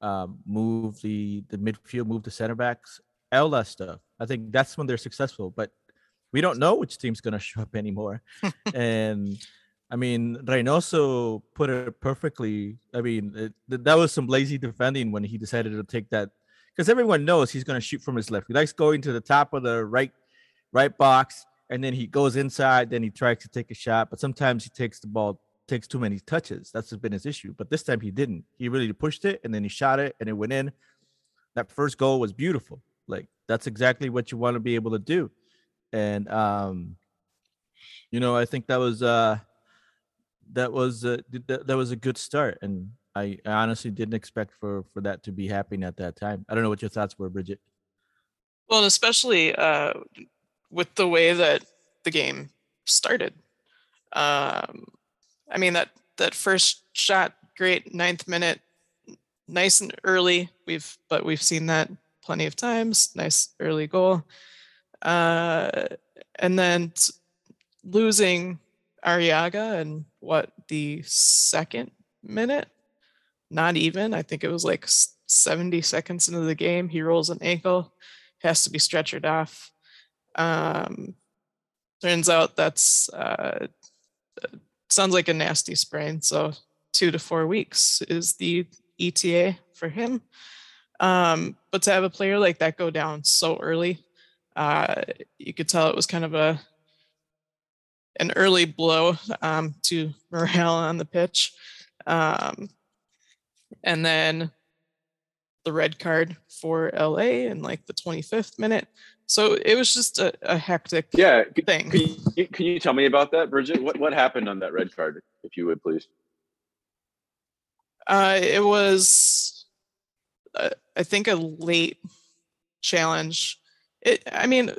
um, move the the midfield, move the center backs, all that stuff. I think that's when they're successful. But we don't know which team's gonna show up anymore. and I mean, Reynoso put it perfectly. I mean, it, th- that was some lazy defending when he decided to take that because everyone knows he's gonna shoot from his left. He likes going to the top of the right right box, and then he goes inside. Then he tries to take a shot, but sometimes he takes the ball takes too many touches. That's been his issue. But this time he didn't. He really pushed it and then he shot it and it went in. That first goal was beautiful. Like that's exactly what you want to be able to do. And um you know, I think that was uh that was uh, that, that was a good start and I, I honestly didn't expect for for that to be happening at that time. I don't know what your thoughts were, Bridget. Well, and especially uh, with the way that the game started. Um, I mean that that first shot, great ninth minute, nice and early. We've but we've seen that plenty of times. Nice early goal, uh, and then losing Arriaga and what the second minute, not even. I think it was like 70 seconds into the game. He rolls an ankle, has to be stretchered off. Um, turns out that's uh, sounds like a nasty sprain. So two to four weeks is the ETA for him. Um, but to have a player like that go down so early, uh, you could tell it was kind of a an early blow um, to morale on the pitch. Um, and then the red card for LA in like the 25th minute. So it was just a, a hectic Yeah. Can, thing. can you, can you tell me about that, Bridget? What what happened on that red card, if you would please? Uh, it was, uh, I think, a late challenge. It, I mean,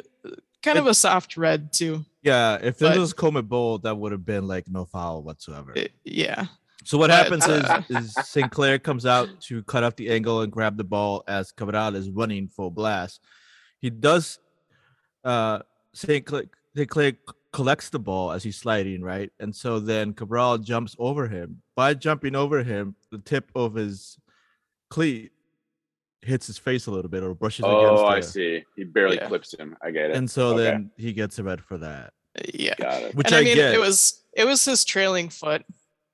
kind of a soft red too. Yeah, if this But- was Comet Bowl, that would have been like no foul whatsoever. It- yeah, So what But, happens uh, is, is St. Clair comes out to cut off the angle and grab the ball as Cabral is running full blast. He does. Uh, St. Clair, Sinclair collects the ball as he's sliding right, and so then Cabral jumps over him. By jumping over him, the tip of his cleat hits his face a little bit or brushes against it. Oh, I against it, see. He barely Yeah. clips him. I get it. and so Okay. then he gets a red for that. yeah. got it. Which and I, I, mean, get. it was it was his trailing foot,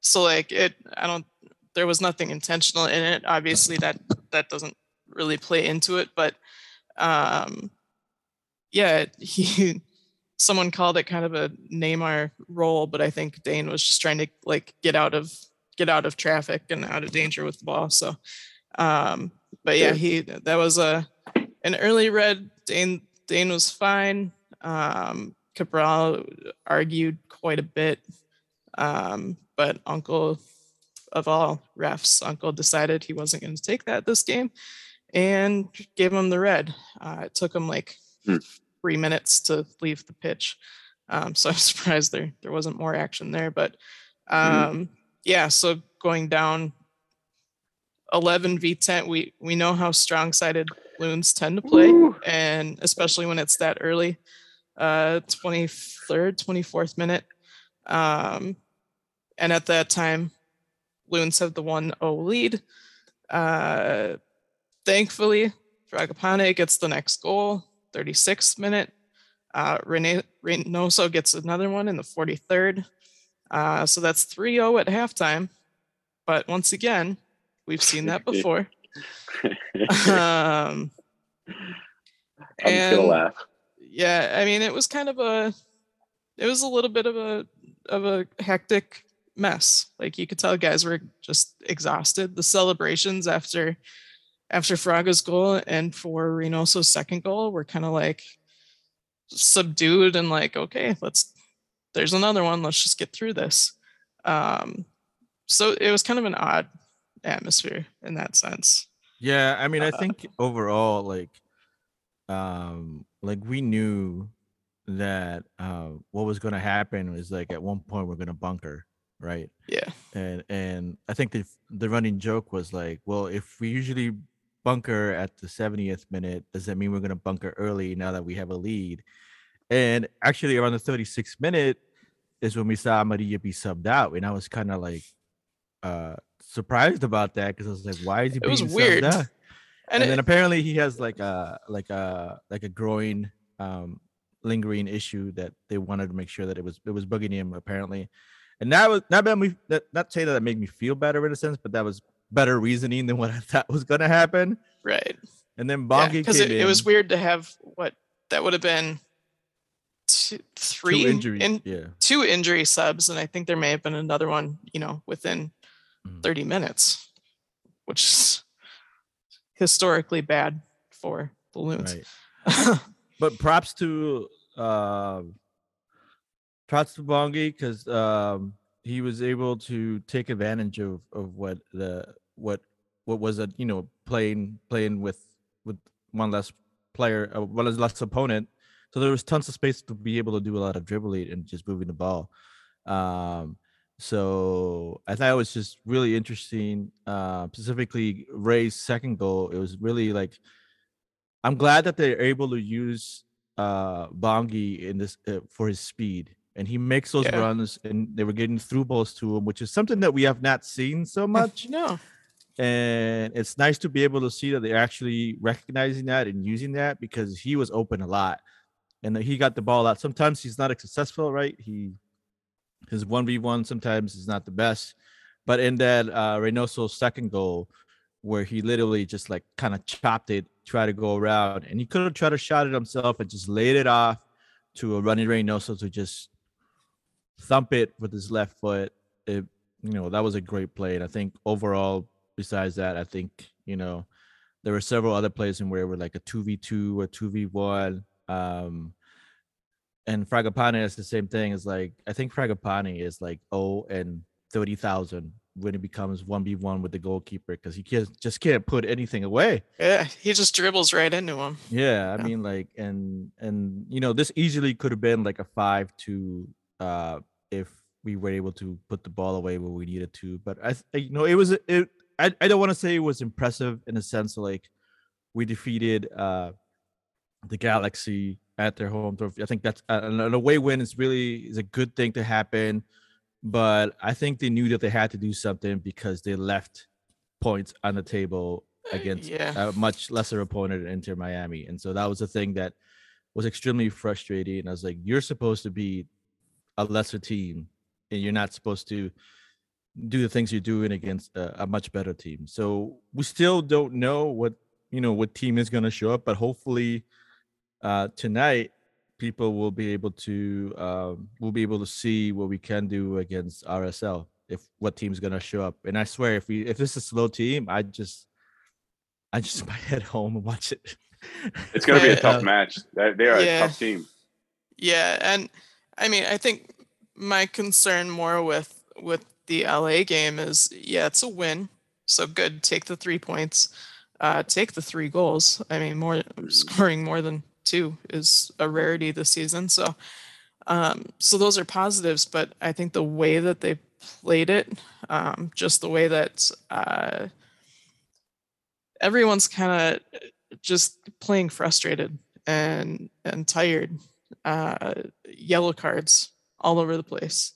so like it. I don't. There was nothing intentional in it. Obviously, that that doesn't really play into it, but um, yeah, he. Someone called it kind of a Neymar role, but I think Dayne was just trying to like get out of get out of traffic and out of danger with the ball. So, um, but yeah, he that was a an early red. Dayne Dayne was fine. Um, Cabral argued quite a bit, um, but Uncle of all refs, Uncle decided he wasn't going to take that this game, and gave him the red. Uh, it took him like Hmm. three minutes to leave the pitch, um, so I'm surprised there there wasn't more action there. But um, yeah, so going down 11 v 10, we we know how strong-sided loons tend to play Woo. and especially when it's that early uh 23rd 24th minute um and at that time loons have the 1-0 lead uh thankfully Fragapane gets the next goal 36th minute. Uh Rene Reynoso gets another one in the 43rd uh so that's 3-0 at halftime. But once again we've seen that before. Um I'm just gonna laugh. yeah i mean it was kind of a it was a little bit of a of a hectic mess. Like you could tell guys were just exhausted. The celebrations after after fraga's goal and for reynoso's second goal were kind of like subdued and like okay let's there's another one let's just get through this. Um so it was kind of an odd atmosphere in that sense. Yeah, I mean, I Uh, think overall, like, um, like we knew that uh, what was going to happen was like at one point we're going to bunker, right? yeah. And and I think the the running joke was like, well, if we usually bunker at the 70th minute, does that mean we're going to bunker early now that we have a lead? And actually, around the 36th minute is when we saw Maria be subbed out, and I was kind of like uh surprised about that because I was like, why is he It was being subbed weird. out? and, and, it, then apparently he has like a like a like a growing um lingering issue that they wanted to make sure that it was it was bugging him apparently and that was not that me that not say that that made me feel better in a sense but that was better reasoning than what i thought was going to happen. Right. And then bongi because came it, it was weird to have what that would have been two, three two injuries in, yeah. two injury subs, and I think there may have been another one, you know, within Mhm. 30 minutes, which is historically bad for balloons. right. But props to um props to Bongi because um he was able to take advantage of of what the what what was a you know playing playing with with one less player uh, one less opponent. So there was tons of space to be able to do a lot of dribbling and just moving the ball. Um so i thought it was just really interesting uh specifically ray's second goal. It was really like I'm glad that they're able to use uh Bongi in this uh, for his speed and he makes those Yeah. runs, and they were getting through balls to him, which is something that we have not seen so much. No. and it's nice to be able to see that they're actually recognizing that and using that because he was open a lot and that he got the ball out sometimes he's not as successful right he his 1v1 sometimes is not the best but in that uh Reynoso second goal where he literally just like kind of chopped it try to go around and he could have tried to shot it himself and just laid it off to a running Reynoso to just thump it with his left foot it you know that was a great play and i think overall besides that i think you know there were several other plays in where it were like a 2v2 or 2v1 um and fragapane is the same thing it's like i think fragapane is like oh and 30,000 when it becomes 1v1 with the goalkeeper because he can't, just can't put anything away Yeah, he just dribbles right into him. yeah, I Yeah. mean, like, and and you know, this easily could have been like a five to uh if we were able to put the ball away where we needed to. But I, th- you know, it was it. I I don't want to say it was impressive in a sense of like we defeated uh the Galaxy at their home turf. I think that's uh, an away win is really is a good thing to happen. But I think they knew that they had to do something because they left points on the table against Yeah. a much lesser opponent in Inter Miami. And so that was the thing that was extremely frustrating. And I was like, you're supposed to be a lesser team and you're not supposed to do the things you're doing against a, a much better team. So we still don't know what, you know, what team is going to show up, but hopefully uh, tonight people will be able to, um, we'll be able to see what we can do against RSL if what team's going to show up. And I swear, if we, if this is a slow team, I just, I just might head home and watch it. It's going to be a Yeah. tough match. They they are Yeah. a tough team. Yeah, and I mean, I think my concern more with with the LA game is, yeah, it's a win, so good. Take the three points, uh, take the three goals. I mean, more scoring more than two is a rarity this season. So, um, so those are positives. But I think the way that they played it, um, just the way that uh, everyone's kind of just playing frustrated and and tired uh, yellow cards all over the place.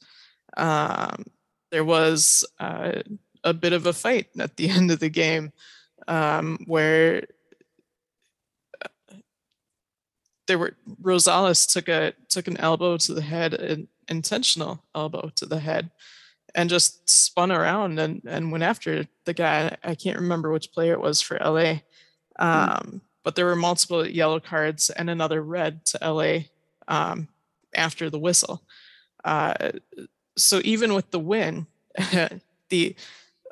Um, there was uh, a bit of a fight at the end of the game um, where uh, there were Rosales took a took an elbow to the head, an intentional elbow to the head, and just spun around and and went after the guy. I can't remember which player it was for LA. Um, but there were multiple yellow cards and another red to LA um, after the whistle. Uh, so even with the win, the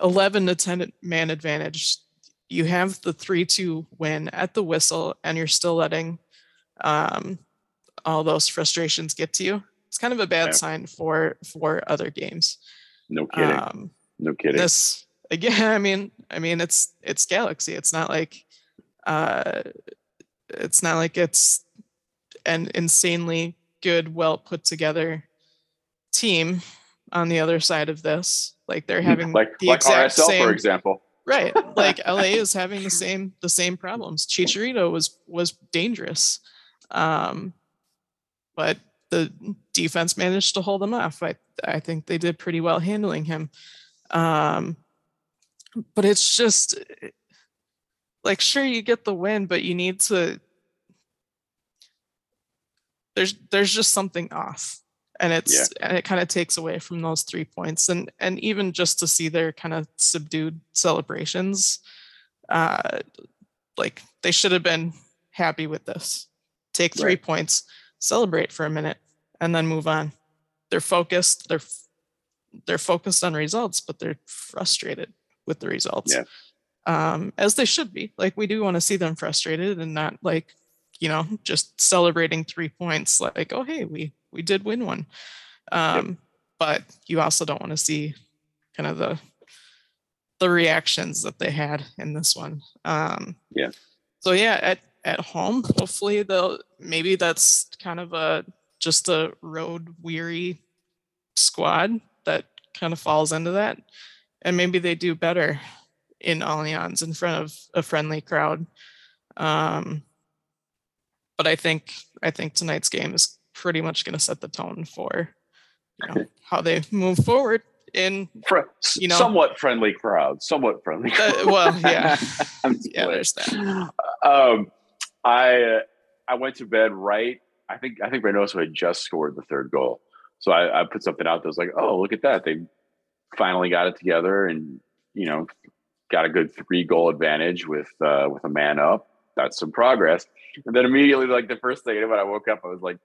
11 to 10 man advantage, you have the 3 2 win at the whistle, and you're still letting um, all those frustrations get to you. It's kind of a bad Yeah. sign for for other games. No kidding. Um, no kidding. this again i mean i mean it's it's galaxy it's not like uh it's not like it's an insanely good well put together team on the other side of this. Like they're having like the like exact RSL, same for example. right. Like la is having the same the same problems. Chicharito was was dangerous. Um but the defense managed to hold him off. I i think they did pretty well handling him. Um but it's just like sure you get the win but you need to there's there's just something off. And it's and it kind of takes away from those three points. And and even just to see their kind of subdued celebrations uh like they should have been happy with this. Take three Right. points celebrate for a minute and then move on. They're focused they're they're focused on results but they're frustrated with the results. Yeah. um as they should be. Like we do want to see them frustrated and not like you know just celebrating three points like oh hey we we did win one um but you also don't want to see kind of the the reactions that they had in this one um Yeah. so yeah at at home hopefully they'll maybe that's kind of a just a road weary squad that kind of falls into that and maybe they do better in Allianz in front of a friendly crowd. Um, but I think I think tonight's game is pretty much going to set the tone for you know how they move forward in You know- somewhat friendly crowd, somewhat friendly. Uh, crowd. well, yeah. I'm yeah there's that um, I uh, I went to bed right. I think I think Reynoso had just scored the third goal, so I, I put something out that was like, "Oh, look at that! They finally got it together, and you know, got a good three goal advantage with uh, with a man up. That's some progress." And then immediately, like the first thing when I woke up, I was like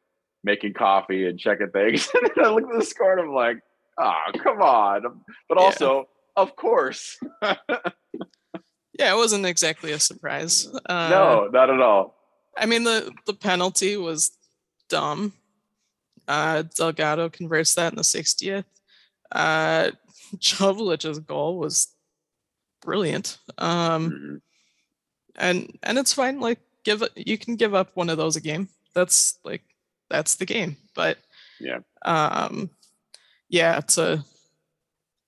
making coffee and checking things, and then I looked at the score, and I'm like, "Oh, come on!" But Yeah. also, of course, yeah it wasn't exactly a surprise uh, no, not at all. I mean the the penalty was dumb. Uh Delgado converts that in the 60th. Uh Jovelic's goal was brilliant. Um Mhm. And and it's fine like give you can give up one of those a game. That's like that's the game. But Yeah. um yeah, to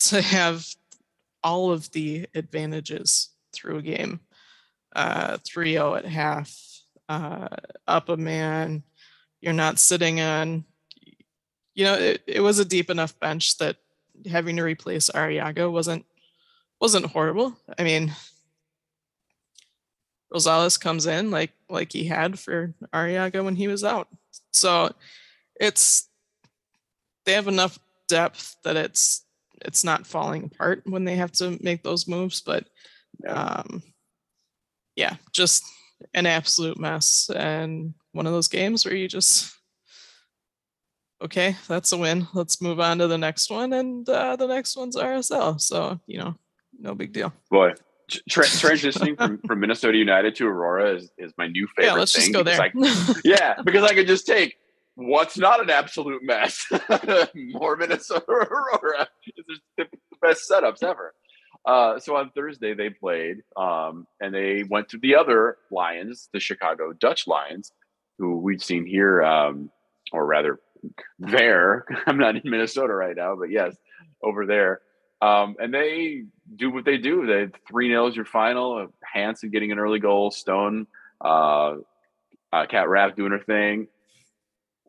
to have all of the advantages through a game. Uh 3-0 at half uh, up a man. You're not sitting on, you know, it, it was a deep enough bench that having to replace Arriaga wasn't wasn't horrible. I mean, Rosales comes in like like he had for Arriaga when he was out. So it's they have enough depth that it's it's not falling apart when they have to make those moves, but um yeah, just an absolute mess. And one of those games where you just okay that's a win. Let's move on to the next one and uh, the next one's rsl so you know no big deal. Boy, tra- transitioning from, from Minnesota United to Aurora is, is my new favorite yeah let's thing. just go there I- yeah, because I could just take what's not an absolute mess. More Minnesota Aurora is the best setups ever. Uh, so on Thursday they played, um, and they went to the other Lions, the Chicago Dutch Lions, who we've seen here, um, or rather, there. I'm not in Minnesota right now, but yes, over there. Um, and they do what they do. They three 0 is your final. Hanson getting an early goal. Stone, uh, uh, Cat Rapp doing her thing.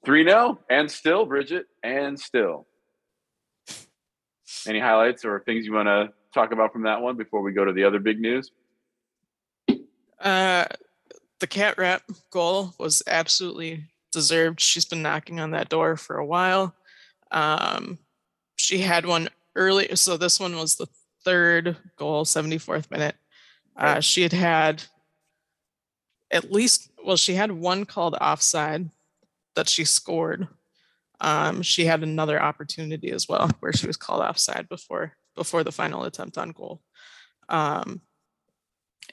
3 0, and still, Bridget, and still. Any highlights or things you want to talk about from that one before we go to the other big news? uh the Cat Rapp goal was absolutely deserved she's been knocking on that door for a while um she had one early so this one was the third goal 74th minute uh she had had at least well she had one called offside that she scored um she had another opportunity as well where she was called offside before before the final attempt on goal um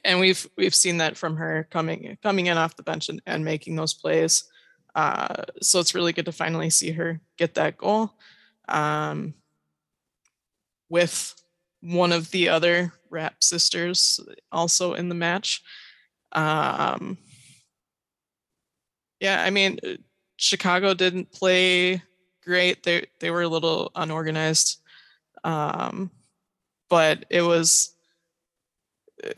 and we've we've seen that from her coming coming in off the bench and, and making those plays. Uh, so it's really good to finally see her get that goal. Um, with one of the other Rapp sisters also in the match. Um, yeah, I mean, uh, Chicago didn't play great. They they were a little unorganized, um, but it was uh,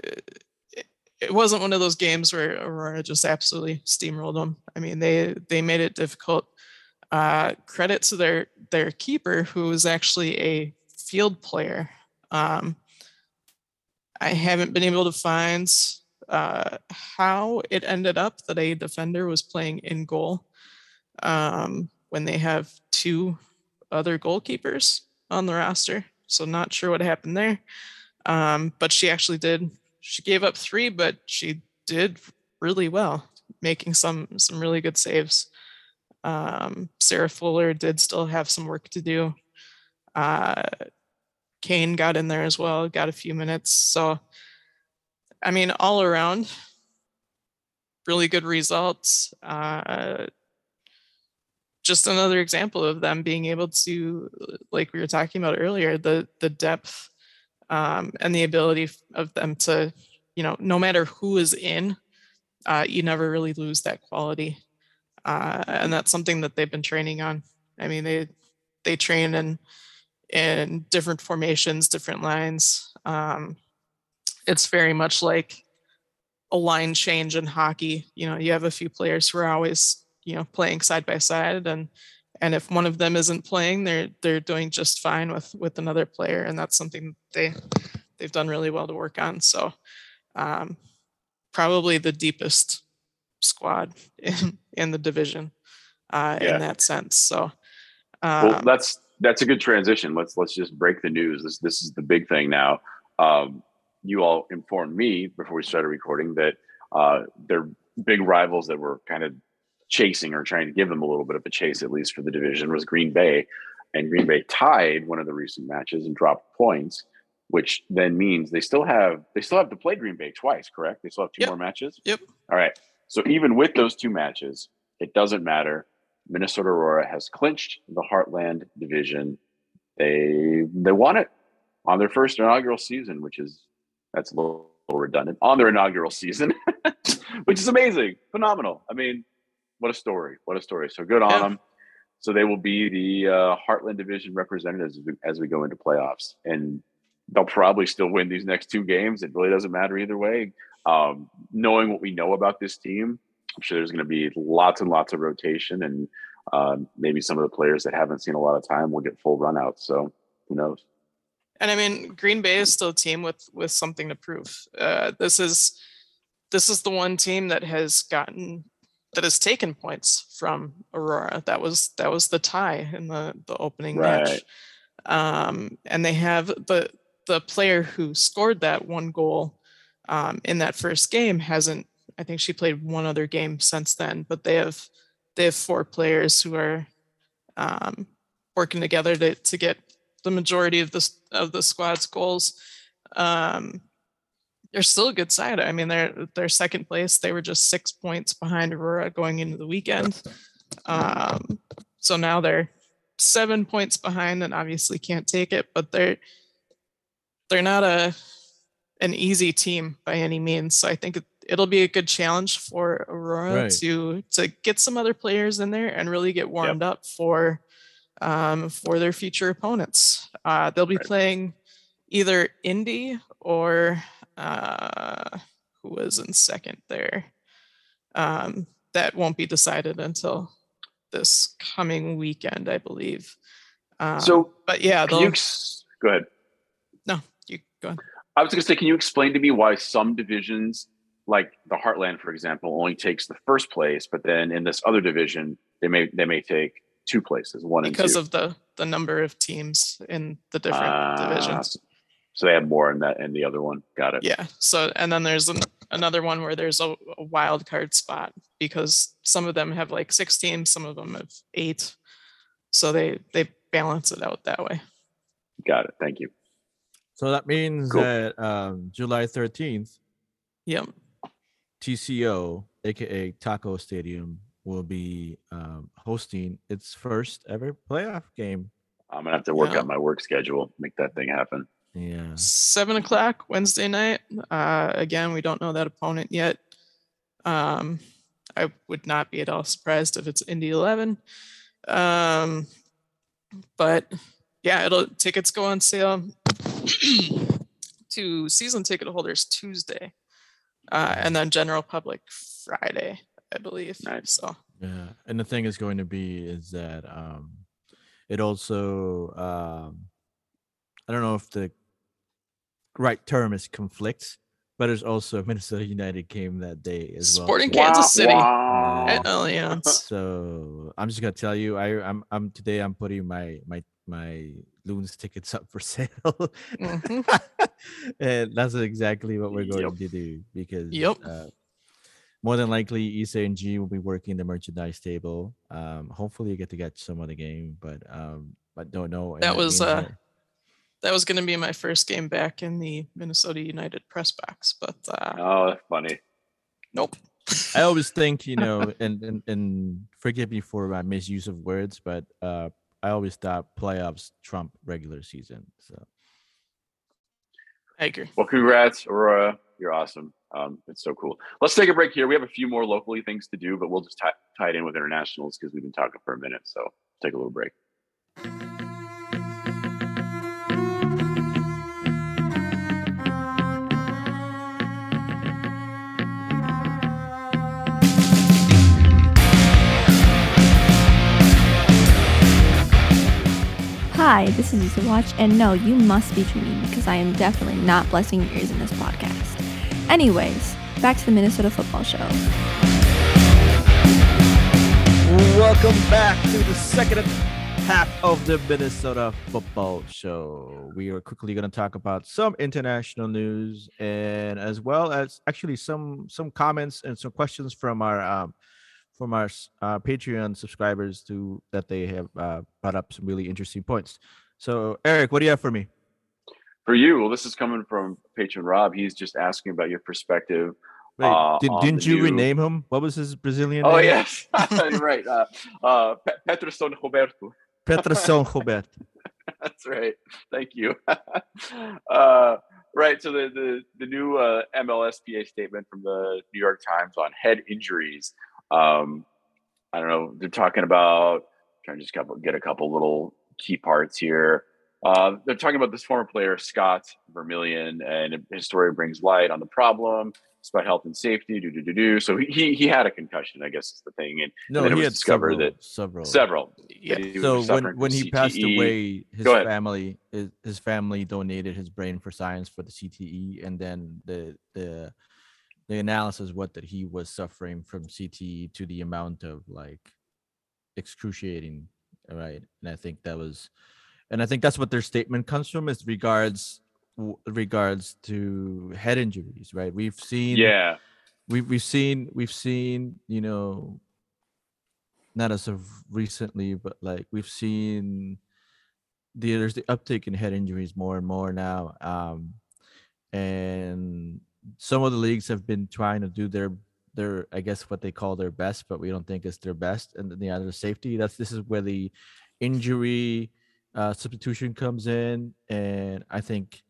it, wasn't one of those games where Aurora just absolutely steamrolled them. I mean, they they made it difficult. Uh, credit to their their keeper, who was actually a field player. Um, I haven't been able to find uh, how it ended up that a defender was playing in goal um, when they have two other goalkeepers on the roster. So not sure what happened there. Um, but she actually did. She gave up three, but she did really well, making some some really good saves. Um, Sarah Fuller did still have some work to do. Uh, Kane got in there as well, got a few minutes. So, I mean, all around, really good results. Uh, just another example of them being able to, like we were talking about earlier, the the depth um, and the ability of them to, you know, no matter who is in, uh, you never really lose that quality, uh, and that's something that they've been training on. I mean, they they train in in different formations, different lines. Um, it's very much like a line change in hockey. You know, you have a few players who are always, you know, playing side by side, and and if one of them isn't playing, they're they're doing just fine with with another player, and that's something they they've done really well to work on. So um, probably the deepest squad in, in the division uh, Yeah. in that sense. So well, um, that's that's a good transition. Let's let's just break the news. This this is the big thing now. Um, you all informed me before we started recording that uh, their big rivals that were kind of chasing or trying to give them a little bit of a chase, at least for the division, was Green Bay, and Green Bay tied one of the recent matches and dropped points, which then means they still have they still have to play Green Bay twice. Correct? They still have two Yep. more matches. Yep. All right. So even with those two matches, it doesn't matter. Minnesota Aurora has clinched the Heartland division. They they won it on their first inaugural season, which is that's a little redundant on their inaugural season, which is amazing, phenomenal. I mean, what a story! What a story! So good on Yeah. them. So they will be the uh, Heartland division representatives as we, as we go into playoffs, and they'll probably still win these next two games. It really doesn't matter either way. Um, knowing what we know about this team, I'm sure there's going to be lots and lots of rotation, and um, maybe some of the players that haven't seen a lot of time will get full run out. So who knows? and I mean, Green Bay is still a team with with something to prove. Uh, this is this is the one team that has gotten that has taken points from Aurora. That was that was the tie in the the opening match. Um, and they have the the player who scored that one goal um, in that first game hasn't. I think she played one other game since then, but they have they have four players who are um, working together to to get the majority of this of the squad's goals. Um, they're still a good side. I mean, they're they're second place. They were just six points behind Aurora going into the weekend. Um, so now they're seven points behind and obviously can't take it, but they're they're not a an easy team by any means. So I think it'll be a good challenge for Aurora Right. to to get some other players in there and really get warmed up for um, for their future opponents. Uh, they'll be Right. playing either Indy or uh, who was in second there. Um, that won't be decided until this coming weekend, I believe. Um, So but yeah, they'll, ex- go ahead? no, you go ahead. I was going to say, can you explain to me why some divisions, like the Heartland, for example, only takes the first place, but then in this other division, they may they may take two places, one because and two. of the the number of teams in the different Ah, divisions. So they have more in that in the other one. Got it. Yeah. So and then there's an, another one where there's a, a wild card spot because some of them have like six teams, some of them have eight. So they they balance it out that way. Got it. Thank you. So that means Cool. that um, July 13th, Yep. TCO, aka Taco Stadium, will be um, hosting its first ever playoff game. I'm gonna have to work Yeah. out my work schedule, make that thing happen. Yeah. Seven o'clock Wednesday night. Uh, again, we don't know that opponent yet. Um, I would not be at all surprised if it's Indy 11. Um, but yeah, it'll tickets go on sale to season ticket holders Tuesday, uh, and then general public Friday, I believe. Nice. So Yeah, and the thing is going to be is that um, it also um, I don't know if the right term is conflicts, but there's also a Minnesota United game that day as well. Sporting too. Kansas City. Wah, at. Allianz. So I'm just gonna tell you, I I'm I'm today I'm putting my my my loons tickets up for sale, Mhm. and that's exactly what we're going Yep. to do because Yep. uh, more than likely Issa and G will be working the merchandise table. Um, hopefully you get to get some of the game, but um, but don't know. That was, uh, that- that was going to be my first game back in the Minnesota United press box, but uh, Oh, that's funny. nope. I always think, you know, and, and and forgive me for my misuse of words, but uh I always thought playoffs trump regular season. So I agree. Well, congrats, Aurora. You're awesome. Um, it's so cool. Let's take a break here. We have a few more locally things to do, but we'll just tie, tie it in with internationals because we've been talking for a minute. So take a little break. Hi, this is Easy Watch, and no, you must be dreaming because I am definitely not blessing your ears in this podcast. Anyways, back to the Minnesota Football Show. Welcome back to the second half of the Minnesota Football Show. We are quickly going to talk about some international news and as well as actually some some comments and some questions from our um, from our uh, Patreon subscribers to that they have uh, brought up some really interesting points. So, Eric, what do you have for me? For you, well, this is coming from patron Rob. He's just asking about your perspective. Wait, uh, did, didn't you new- rename him? What was his Brazilian Oh name? yes, right. Uh, uh, Pe- Peterson Roberto. Peterson Robert. That's right. Thank you. uh, right. So the the the new uh, MLSPA statement from the New York Times on head injuries. Um, I don't know. They're talking about trying to just couple, get a couple little key parts here. Uh, they're talking about this former player Scott Vermillion, and his story brings light on the problem. It's about health and safety. Do do do do. So he he, he had a concussion, I guess is the thing, and No, then it he had discovered several, that several. several. Yeah. that So when when from he passed away, his family his, his family donated his brain for science for the CTE, and then the the the analysis what that he was suffering from CTE to the amount of like excruciating, right? And I think that was, and I think that's what their statement comes from is regards regards to head injuries, right? We've seen Yeah. we've we've seen we've seen you know not as of recently but like we've seen the there's the uptick in head injuries more and more now um and some of the leagues have been trying to do their their i guess what they call their best but we don't think it's their best and then the other safety that's this is where the injury uh substitution comes in and i think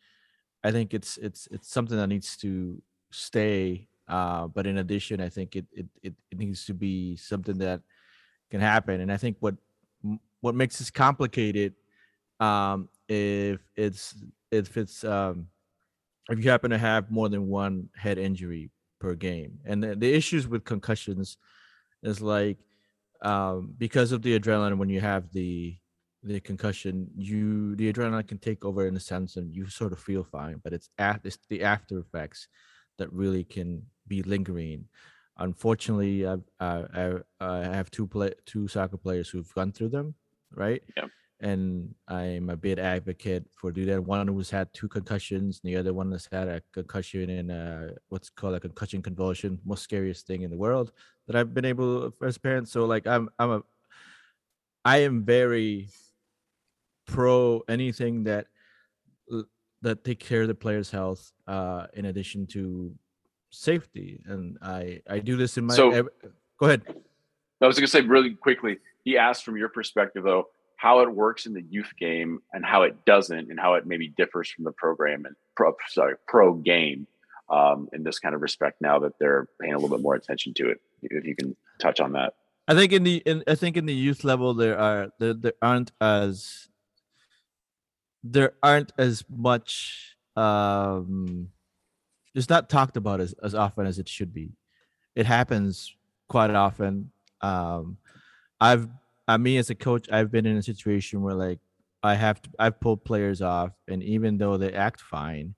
i think it's it's it's something that needs to stay uh, but in addition, I think it, it it it needs to be something that can happen. And I think what what makes this complicated, um, if it's if it's um, if you happen to have more than one head injury per game, and the, the issues with concussions is like um, because of the adrenaline when you have the the concussion, you the adrenaline can take over in a sense, and you sort of feel fine, but it's at it's the after effects that really can be lingering. Unfortunately, I've, I, I, I have two play, two soccer players who've gone through them, right? Yep. And I'm a big advocate for do that. One who's had two concussions, and the other one has had a concussion and uh, what's called a concussion convulsion, most scariest thing in the world that I've been able as parents. So like I'm I'm a I am very pro anything that that take care of the player's health uh in addition to safety and i i do this in my So- go ahead I was going to say really quickly. He asked from your perspective, though, how it works in the youth game and how it doesn't, and how it maybe differs from the program and pro, sorry, pro game um, in this kind of respect. Now that they're paying a little bit more attention to it, if you can touch on that. i think in the in i think in the youth level there are there, there aren't as there aren't as much um it's not talked about as, as often as it should be it happens quite often um i've i me as a coach i've been in a situation where like i have to i've pulled players off and even though they act fine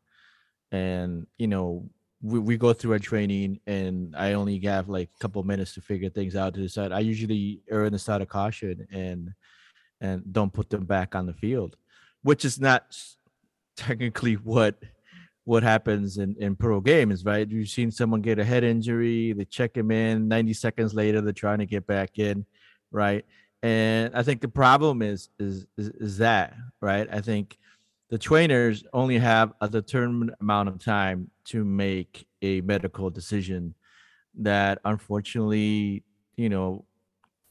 and you know we, we go through our training and i only have like a couple minutes to figure things out to decide i usually err on the side of caution and and don't put them back on the field which is not technically what what happens in in pro games right? You've seen someone get a head injury they check him in 90 seconds later they're trying to get back in right and i think the problem is is is, is that right? I think the trainers only have a determined amount of time to make a medical decision that unfortunately you know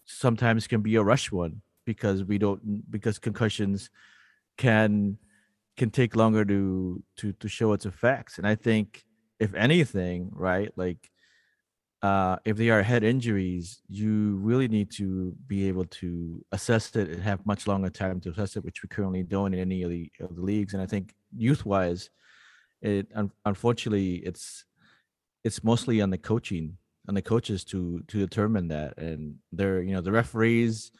sometimes can be a rush one because we don't because concussions can can take longer to to to show its effects. And i think if anything right like uh if they are head injuries you really need to be able to assess it and have much longer time to assess it which we currently don't in any of the, of the leagues and i think youth wise it un- unfortunately it's it's mostly on the coaching on the coaches to to determine that and they're you know the referees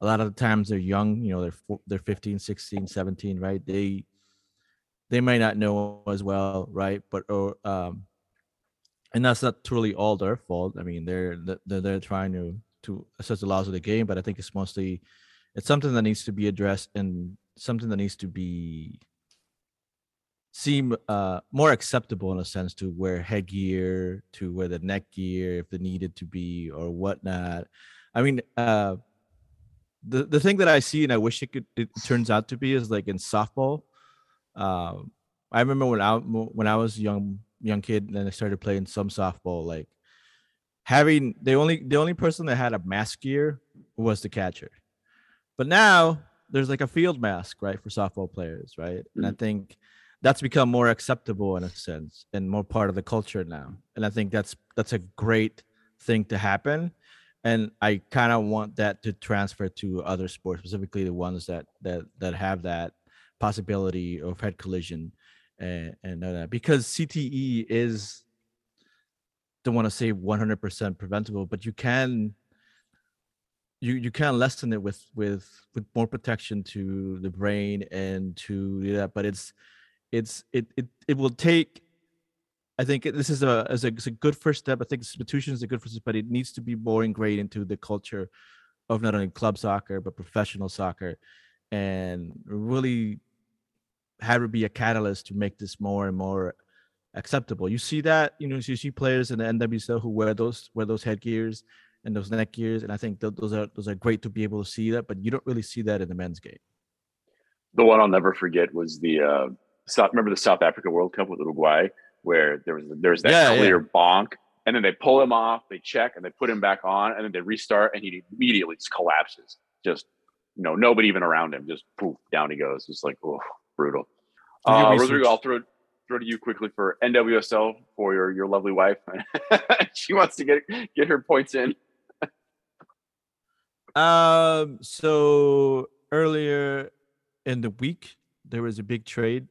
a lot of the times they're young, you know, they're they're 15, 16, 17, right? They they might not know as well, right? But or um and that's not truly all their fault. I mean, they're they're, they're trying to to assess the laws of the game, but I think it's mostly it's something that needs to be addressed and something that needs to be seem uh more acceptable in a sense to wear headgear to wear the neck gear if it needed to be or whatnot i mean uh the, the thing that i see and i wish it could it turns out to be is like in softball um i remember when i when i was young young kid and then i started playing some softball like having the only the only person that had a mask gear was the catcher. But now there's like a field mask right for softball players right? And i mm-hmm. think that's become more acceptable in a sense and more part of the culture now. And i think that's that's a great thing to happen. And i kind of want that to transfer to other sports specifically the ones that that that have that possibility of head collision and and all that because cte is don't want to say 100% preventable but you can you you can lessen it with with with more protection to the brain and to do that but it's it's it it, it will take i think this is a as a, a good first step. I think the institution is a good first step but it needs to be more ingrained into the culture of not only club soccer but professional soccer and really have it be a catalyst to make this more and more acceptable you see that you know you see players in the nwsl who wear those wear those headgears and those neck gears and i think th- those are those are great to be able to see that but you don't really see that in the men's game The one I'll never forget was the uh, South. Remember the South Africa World Cup with Uruguay, where there was there's that Yeah, yeah. clear bonk, and then they pull him off, they check, and they put him back on, and then they restart, and he immediately just collapses. Just you know, nobody even around him, just poof, down he goes. It's like oh, brutal. Uh. Rodrigo, I'll throw throw to you quickly for NWSL for your your lovely wife. she wants to get get her points in. Um. So earlier in the week, there was a big trade,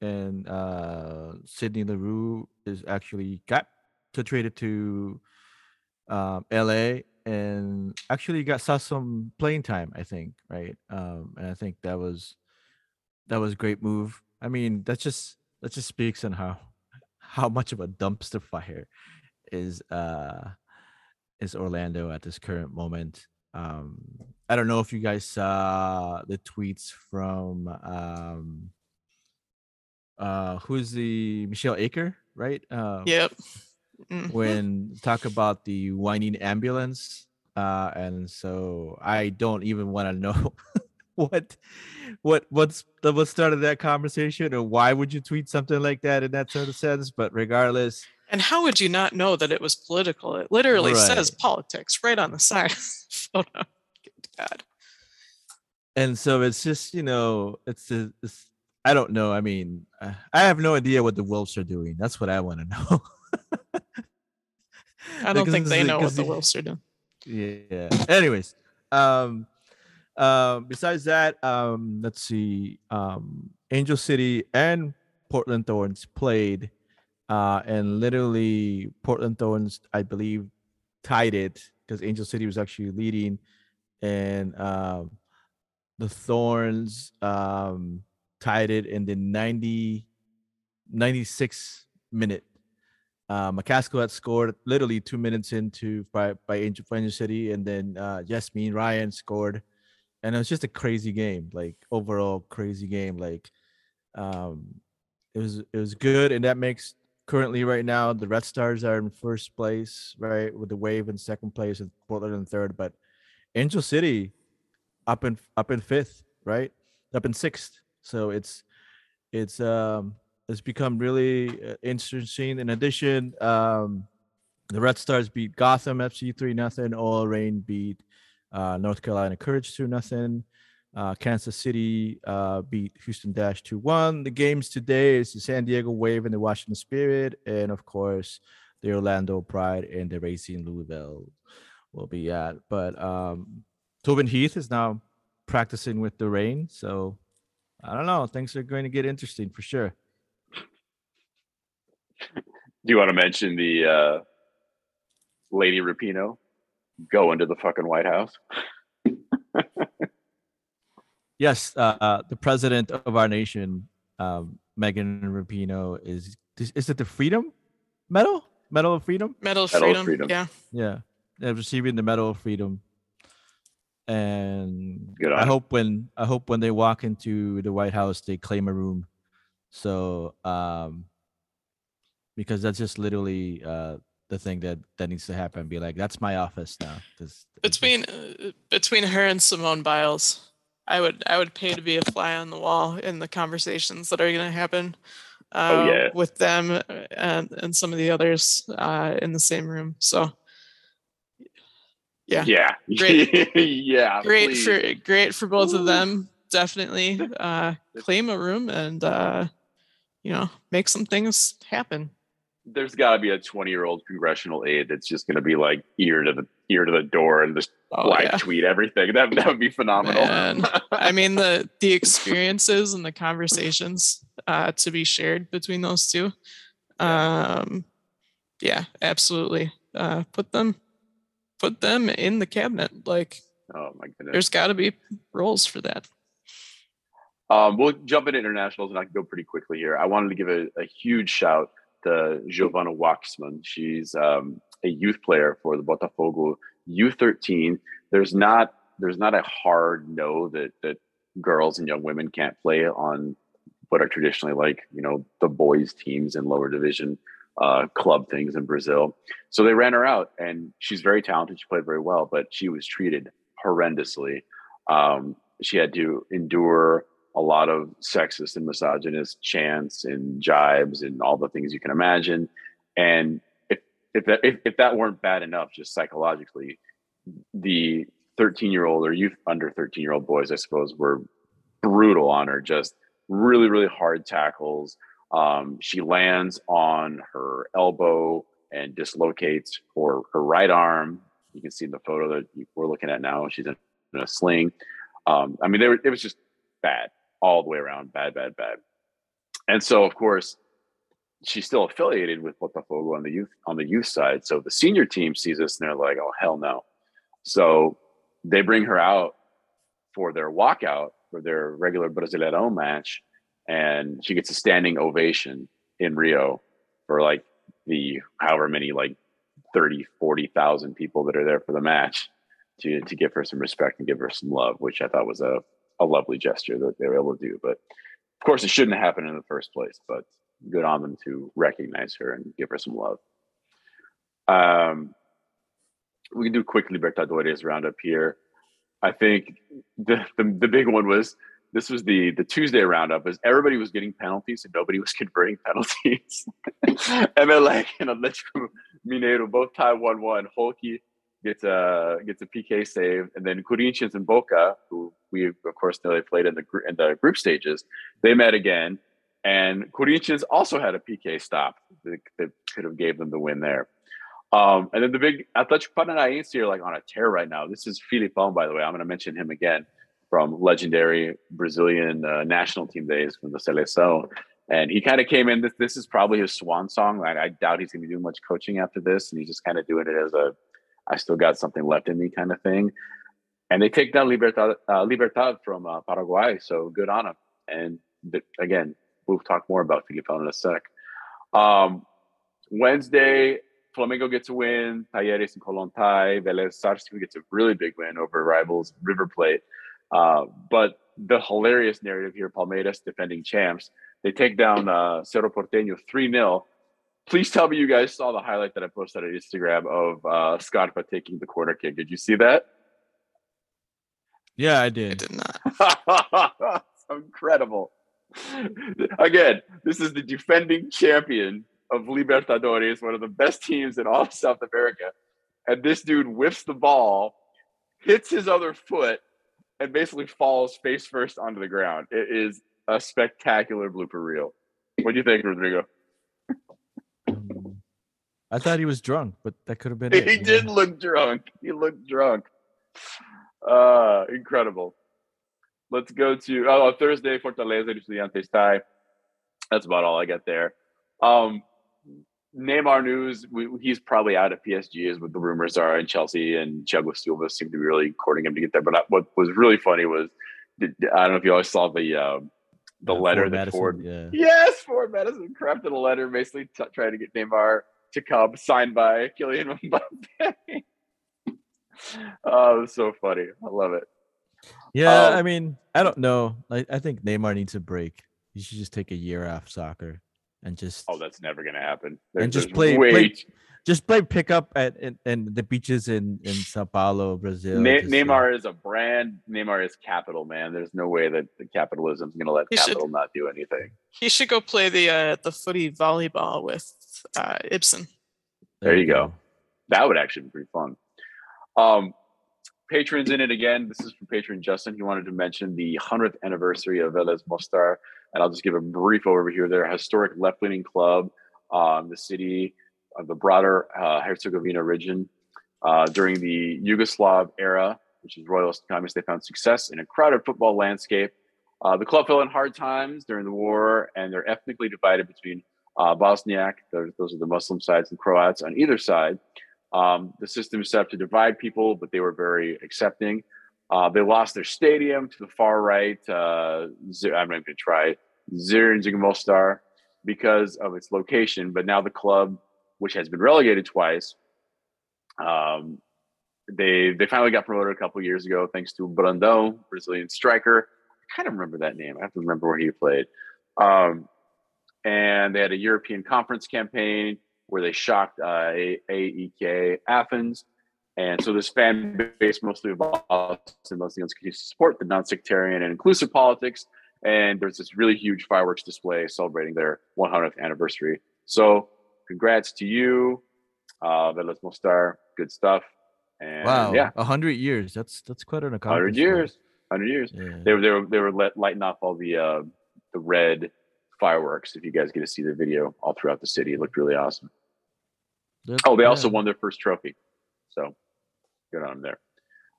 and uh, Sydney Leroux is actually got to traded to um, L.A. and actually got saw some playing time. I think right. Um, and I think that was that was a great move. I mean, that just that just speaks on how how much of a dumpster fire is uh is Orlando at this current moment. Um, I don't know if you guys saw the tweets from um, uh, who's the Michelle Aker, right? Uh, Yep. Mhm. When talk about the whining ambulance, uh, and so I don't even want to know what what what's the what started that conversation, or why would you tweet something like that in that sort of sense? But regardless, And how would you not know that it was political? It literally says politics right on the side of the photo. Good God. and so it's just you know it's, a, it's i don't know i mean i have no idea what the wolves are doing that's what i want to know I don't think they know what the the- Wolves are doing. yeah anyways um um besides that um let's see um angel city and portland thorns played uh and literally portland thorns i believe tied it because angel city was actually leading. And um the thorns um tied it in the 90 96 minute. Uh, McCaskill had scored literally two minutes into by by Angel, Angel City, and then uh, Yazmeen Ryan scored, and it was just a crazy game, like overall crazy game. Like, um, it was it was good, and that makes currently right now the Red Stars are in first place, right, with the Wave in second place and Portland in third, but Angel City up in up in fifth, right, up in sixth. So it's it's um it's become really uh, interesting. In addition, um, the Red Stars beat Gotham FC three nothing. OL Reign beat uh, North Carolina Courage two nothing. Uh, Kansas City uh, beat Houston Dash two one. The games today is the San Diego Wave and the Washington Spirit, and of course the Orlando Pride and the Racing Louisville will be at. But um, Tobin Heath is now practicing with the Reign, so I don't know. Things are going to get interesting for sure. Do you want to mention the uh, Lady Rapinoe go into the fucking White House? yes, uh, uh, the president of our nation, um, Megan Rapinoe, is is it the Freedom Medal? Medal of Freedom? Medal of Medal of Freedom. Freedom. Yeah. Yeah, they're receiving the Medal of Freedom. And Good I hope when I hope when they walk into the White House, they claim a room. So, um, because that's just literally uh the thing that that needs to happen. Be like, that's my office now. 'cause it's just- Between uh, between her and Simone Biles, I would I would pay to be a fly on the wall in the conversations that are going to happen. Oh, uh, yeah. with them uh, and and some of the others uh, in the same room. So yeah, Yeah. Great. yeah. great please. for great for both of them. Definitely uh, claim a room and uh, you know make some things happen. There's got to be a 20 year old congressional aide that's just going to be like ear to the ear to the door and just Oh, live yeah. tweet everything. That that would be phenomenal. I mean the the experiences and the conversations uh, to be shared between those two. Um, yeah, absolutely. Uh, put them put them in the cabinet. Like oh my goodness. there's got to be roles for that. Um, we'll jump into internationals and I can go pretty quickly here. I wanted to give a, a huge shout to Giovanna Waxman. She's um, a youth player for the Botafogo U13. There's not there's not a hard no that that girls and young women can't play on what are traditionally like you know the boys teams in lower division uh, club things in Brazil. So they ran her out, and she's very talented. She played very well, but she was treated horrendously. Um, she had to endure a lot of sexist and misogynist chants and jibes and all the things you can imagine. And if if that if, if that weren't bad enough, just psychologically, the 13 year old or youth under 13 year old boys, I suppose, were brutal on her. Just really really hard tackles. Um, she lands on her elbow and dislocates her her right arm. You can see in the photo that we're looking at now. She's in, in a sling. Um, I mean, they were, it was just bad all the way around, bad, bad, bad. And so, of course, she's still affiliated with Botafogo on the youth on the youth side. So the senior team sees this and they're like, "Oh hell no!" So they bring her out for their walkout for their regular Brasileirão match, and she gets a standing ovation in Rio for like the however many like 30, 40,000 people that are there for the match to to give her some respect and give her some love, which I thought was a a lovely gesture that they were able to do. But of course, it shouldn't have happened in the first place. But good on them to recognize her and give her some love. Um, we can do quick Libertadores roundup here. I think the, the the big one was this was the the Tuesday roundup is everybody was getting penalties and nobody was converting penalties. Emelec and Atletico Mineiro both tie one one. Hulk gets a gets a PK save, and then Corinthians and Boca, who we of course know they played in the in the group stages, they met again, and Corinthians also had a PK stop that, that could have gave them the win there. Um, and then the big Atletico Paranaense are like on a tear right now. This is Filipão, by the way. I'm going to mention him again from legendary Brazilian uh, national team days from the Seleção. And he kind of came in. This, this is probably his swan song. Like I doubt he's going to be doing much coaching after this, and he's just kind of doing it as a I still got something left in me kind of thing. And they take down Libertad, uh, Libertad from uh, Paraguay. So good on them. And again, we'll talk more about Filipão in a sec. Um, Wednesday, Flamengo gets a win. Talleres and Colón tie. Vélez Sarsfield gets a really big win over rivals River Plate. Uh, but the hilarious narrative here, Palmeiras defending champs, they take down uh, Cerro Porteño 3 0 please tell me you guys saw the highlight that I posted on Instagram of uh, Scarpa taking the corner kick. Did you see that? Yeah, I did. I did. did not. so incredible. Again, this is the defending champion of Libertadores, one of the best teams in all of South America. And this dude whiffs the ball, hits his other foot, and basically falls face first onto the ground. It is a spectacular blooper reel. What do you think, Rodrigo? Um, I thought he was drunk, but that could have been He it. you did know? look drunk. He looked drunk. Uh, incredible. Let's go to oh Thursday Fortaleza Estudiantes tie. That's about all I got there. Um, Neymar news. We, he's probably out at PSG, is what the rumors are, and Chelsea and Thiago Silva seem to be really courting him to get there. But I- what was really funny was, I don't know if you always saw the uh, the Uh, letter Ford that Madison, Ford Yeah. Yes, Ford Madison crafted a letter basically t- trying to get Neymar to Cub, signed by Kylian Mbappe. oh, it was so funny. I love it. Yeah, Um, I mean, I don't know. Like, I think Neymar needs a break. He should just take a year off soccer and just Oh, that's never going to happen. And just play- way play just play pickup at in, in the beaches in in Sao Paulo, Brazil. Ne- just, Neymar is a brand. Neymar is capital, man. There's no way that the capitalism is going to let He should- capital not do anything. He should go play the uh, the footy volleyball with uh, Ibsen. There you go. That would actually be pretty fun. Um, patrons in it again. This is from patron Justin. He wanted to mention the 100th anniversary of Velez Mostar. And I'll just give a brief overview. They're a historic left leaning club, um, the city of the broader uh, Herzegovina region. Uh, during the Yugoslav era, which is royalist communist, they found success in a crowded football landscape. Uh, the club fell in hard times during the war, and they're ethnically divided between uh, Bosniak, those, those are the Muslim sides, and Croats on either side. Um, the system is set up to divide people, but they were very accepting. Uh, they lost their stadium to the far right. Uh, Z- I'm not going to try it. Zirnzig Mostar because of its location, but now the club, which has been relegated twice, um, they they finally got promoted a couple years ago thanks to Brandão, Brazilian striker. I kind of remember that name. I have to remember where he played. Um, and they had a European conference campaign where they shocked uh, AEK Athens. And so this fan base, mostly of Boston, mostly continues to support the non-sectarian and inclusive politics. And there's this really huge fireworks display celebrating their 100th anniversary. So congrats to you, uh, Velez Mostar. Good stuff. And Wow. yeah, a hundred years. That's that's quite an accomplishment. 100 years. 100 years Yeah. they were they were they were let, lighting off all the uh the red fireworks if you guys get to see the video all throughout the city. It looked really awesome. That's- oh they also won their first trophy. So good on them there.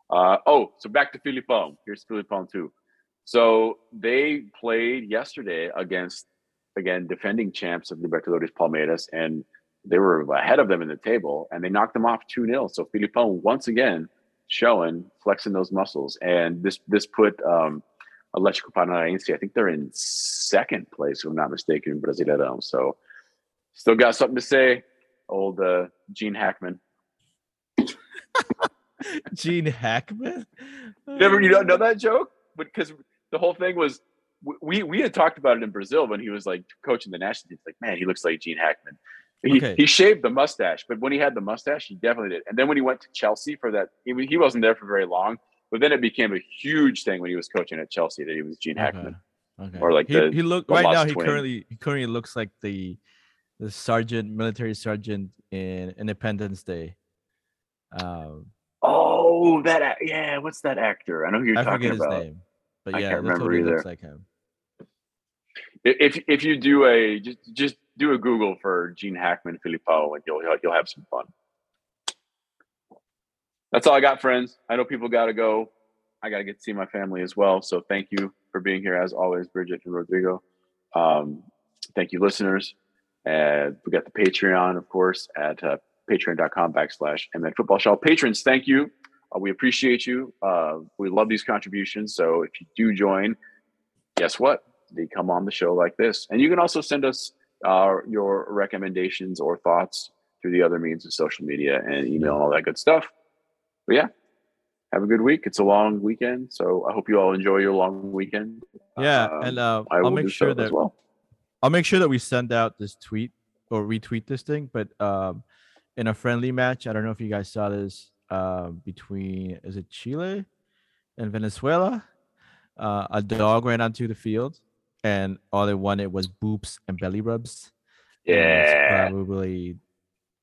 Uh oh so back to Filipão. here's Filipão too. So they played yesterday against again defending champs of Libertadores Palmeiras and they were ahead of them in the table and they knocked them off 2-0 so Filipão once again showing flexing those muscles. And this this put um Atletico Paranaense I think they're in second place if I'm not mistaken in Brasileirão so still got something to say old uh, Gene Hackman Gene Hackman. never you don't know that joke because the whole thing was we we had talked about it in Brazil when he was like coaching the national team. It's like, man, he looks like Gene Hackman. He, Okay. he shaved the mustache, but when he had the mustache, he definitely did. And then when he went to Chelsea for that, he, he wasn't there for very long. But then it became a huge thing when he was coaching at Chelsea that he was Gene Hackman. Okay. Or like he, the- he look the right now. He Twin. currently he currently looks like the the sergeant, military sergeant in Independence Day. Um, Oh, that yeah. What's that actor? I know who you're I talking forget his about. name, but I yeah, can't that's what remember he looks either. like him. If if you do a just just do a Google for Gene Hackman Filippo and you'll you'll have some fun. That's all I got, friends. I know people got to go. I got to get to see my family as well. So thank you for being here as always, Bridget and Rodrigo. Um, thank you, listeners. And we got the Patreon, of course, at uh, patreon.com backslash MN Football Show. Patrons, thank you. Uh, we appreciate you. Uh, we love these contributions. So if you do join, guess what? They come on the show like this. And you can also send us uh, your recommendations or thoughts through the other means of social media and email and all that good stuff. But yeah, have a good week. It's a long weekend. So I hope you all enjoy your long weekend. Yeah, Um, and uh, I'll make sure so that as well. I'll make sure that we send out this tweet or retweet this thing. But um, in a friendly match, I don't know if you guys saw this um, between is it Chile and Venezuela? Uh, a dog ran onto the field, and all they wanted was boops and belly rubs. Yeah. probably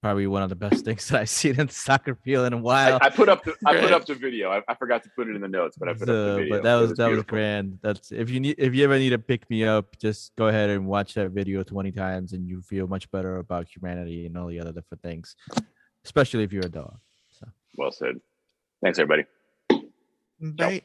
probably one of the best things that I've seen in the soccer field in a I, while. I put up the I put up the video. I, I forgot to put it in the notes, but I put up the video. but that It was, that was grand. That's if you need if you ever need to pick me up, just go ahead and watch that video 20 times and you feel much better about humanity and all the other different things. Especially if you're a dog. So Well said. Thanks, everybody. Bye.